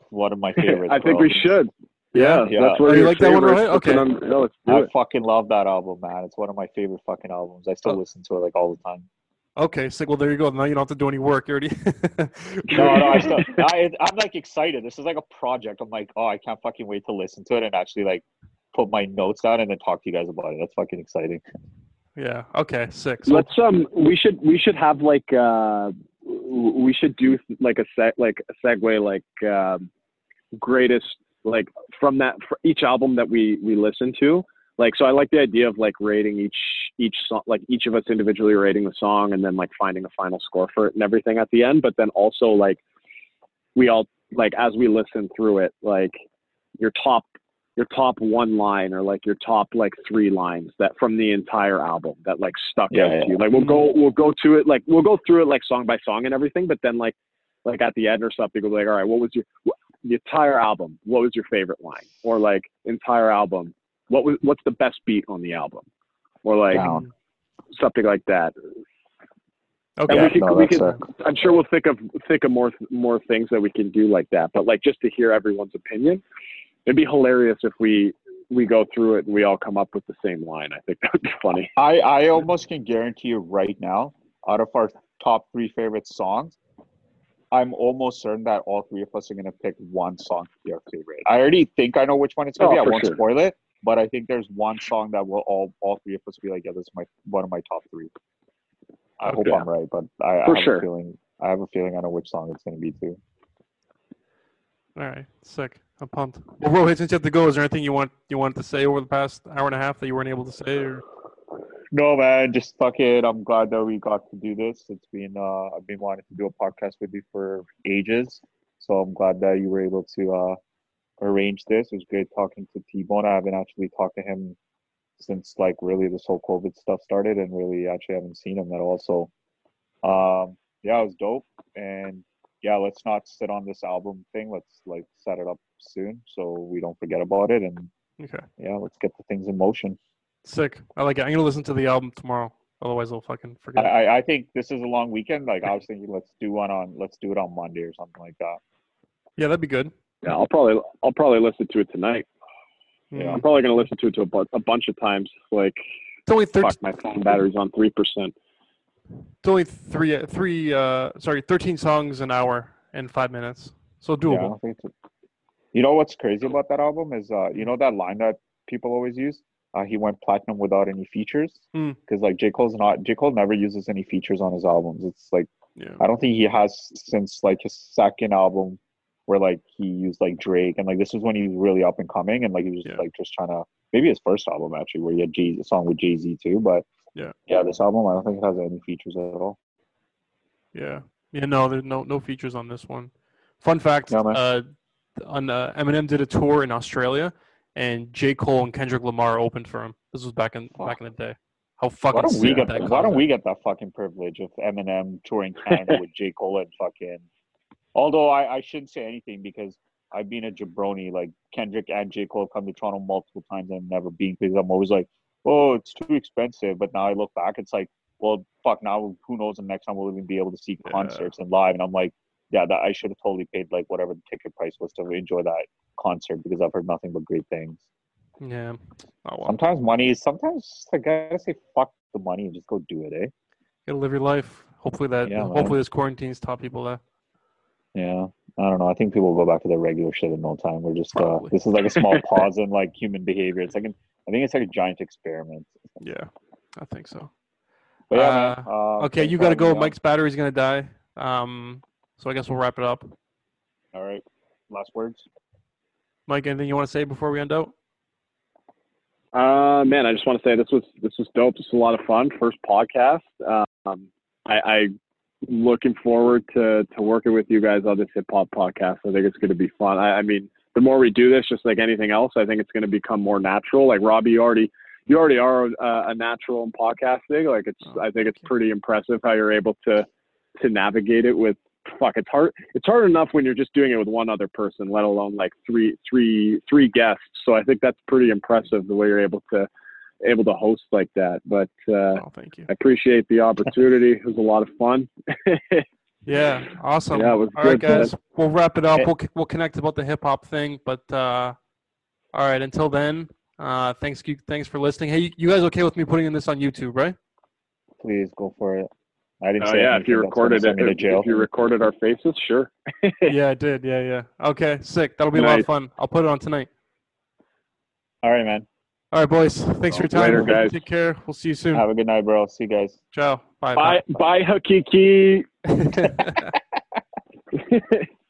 One of my favorites. I think bro. we should. Yeah, Yeah. that's one Oh, of you your like that one, right? Let's Okay. on- no, I it. fucking love that album, man. It's one of my favorite fucking albums. I still Oh. listen to it like all the time. Okay, sick. Well, there you go. Now you don't have to do any work. You already. No, no, I still, I, I'm like excited. This is like a project. I'm like, oh, I can't fucking wait to listen to it and actually like put my notes down and then talk to you guys about it. That's fucking exciting. Yeah. Okay. Six. Let's um, we should we should have like uh, we should do like a set like a segue like um, greatest like from that for each album that we we listen to. Like so, I like the idea of like rating each each song, like each of us individually rating the song, and then like finding a final score for it and everything at the end. But then also like we all like as we listen through it, like your top your top one line or like your top like three lines that from the entire album that like stuck Yeah, out yeah. to you. Like we'll go we'll go to it like we'll go through it like song by song and everything, but then like like at the end or something, we'll be like, all right, what was your what, the entire album? What was your favorite line? Or like entire album, what was what's the best beat on the album? Or like something like that. okay. And we can, no, we can sick. I'm sure we'll think of think of more more things that we can do like that. But like just to hear everyone's opinion, it'd be hilarious if we we go through it and we all come up with the same line. I think that would be funny. I, I almost can guarantee you right now, out of our top three favorite songs, I'm almost certain that all three of us are gonna pick one song to be our favorite. I already think I know which one it's gonna Oh, be. I for won't sure. spoil it, but I think there's one song that will all all three of us be like, yeah, this is my one of my top three. I hope Okay. I'm right, but I, I For have sure. a feeling I have a feeling I know which song it's gonna be too. All right. Sick. I'm pumped. Well, Rohit, since you have to go, is there anything you want you wanted to say over the past hour and a half that you weren't able to say? Or No man, just fuck it. I'm glad that we got to do this. It's been uh I've been wanting to do a podcast with you for ages. So I'm glad that you were able to uh arrange this. It was great talking to T Bone. I haven't actually talked to him since like really this whole COVID stuff started and really actually haven't seen him at all. So um yeah, it was dope. And yeah, let's not sit on this album thing. Let's like set it up soon so we don't forget about it and okay. yeah, let's get the things in motion. Sick. I like it. I'm gonna listen to the album tomorrow. Otherwise, I'll fucking forget. I, I- I think this is a long weekend. Like I was thinking, let's do one on let's do it on Monday or something like that. yeah, that'd be good. Yeah, I'll probably I'll probably listen to it tonight. Hmm. Yeah. I'm probably gonna listen to it to a, bu- a bunch of times. Like It's only thirteen. fuck, my phone battery's on three percent. It's only three. uh, Three. Uh, sorry, thirteen songs an hour and five minutes. So Yeah, doable. think you know what's crazy about that album is uh you know that line that people always use. Uh, he went platinum without any features Hmm. because like J Cole's not J Cole never uses any features on his albums. It's like Yeah. I don't think he has since like his second album where like he used like Drake and like this was when he was really up and coming and like he was Yeah. like just trying to maybe his first album actually where he had Jay a song with Jay Z too, but Yeah. yeah, this album I don't think it has any features at all. Yeah. Yeah. No, there's no no features on this one. Fun fact: Yeah, uh, on uh, Eminem did a tour in Australia, and J Cole and Kendrick Lamar opened for him. This was back in Fuck. back in the day. How fucking Why don't we get that? that? Why don't we get that fucking privilege of Eminem touring Canada with J Cole and fucking? Although I, I shouldn't say anything because I've been a jabroni. Like Kendrick and J Cole have come to Toronto multiple times and never been because I'm always like, oh, it's too expensive. But now I look back, it's like, well, fuck. Now who knows? The next time we'll even be able to see Yeah. concerts and live. And I'm like, yeah, that I should have totally paid like whatever the ticket price was to enjoy that concert because I've heard nothing but great things. Yeah. Oh well. Sometimes money is sometimes I gotta say fuck the money and just go do it, eh? You gotta live your life. Hopefully that. Yeah, man. hopefully this quarantine's taught people that. Yeah, I don't know. I think people will go back to their regular shit in no time. We're just uh, this is like a small pause in like human behavior. It's like an, I think it's like a giant experiment. Yeah, I think so. But yeah, man, uh, Okay, you gotta go. Mike's battery's gonna die. Um, so I guess we'll wrap it up. All right, last words. Mike, anything you want to say before we end out? Uh, man, I just want to say this was this was dope. This was a lot of fun. First podcast. Um, I, I looking forward to to working with you guys on this hip hop podcast. I think it's going to be fun. I, I mean, the more we do this, just like anything else, I think it's going to become more natural. Like Robbie, you already you already are a, a natural in podcasting. Like it's, Oh, I think it's pretty impressive how you're able to to navigate it with. Fuck, it's hard. It's hard enough when you're just doing it with one other person, let alone like three, three, three guests. So I think that's pretty impressive the way you're able to able to host like that. But uh, Oh, thank you. I appreciate the opportunity. It was a lot of fun. Yeah, awesome. Yeah, it was all right, good, man. guys. We'll wrap it up. We'll we'll connect about the hip hop thing, but uh, all right. Until then, uh, thanks thanks for listening. Hey, you, you guys okay with me putting this on YouTube, right? Please go for it. I didn't Oh say yeah, if you anything that's gonna recorded it, send me to if, jail. if you recorded our faces, sure. yeah, I did. Yeah, yeah. Okay, sick. That'll be a lot of fun. I'll put it on tonight. All right, man. All right, boys. Thanks for your time. Later, guys. Take care. We'll see you soon. Have a good night, bro. See you guys. Ciao. Bye. Bye, bye, Hakiki. Bye.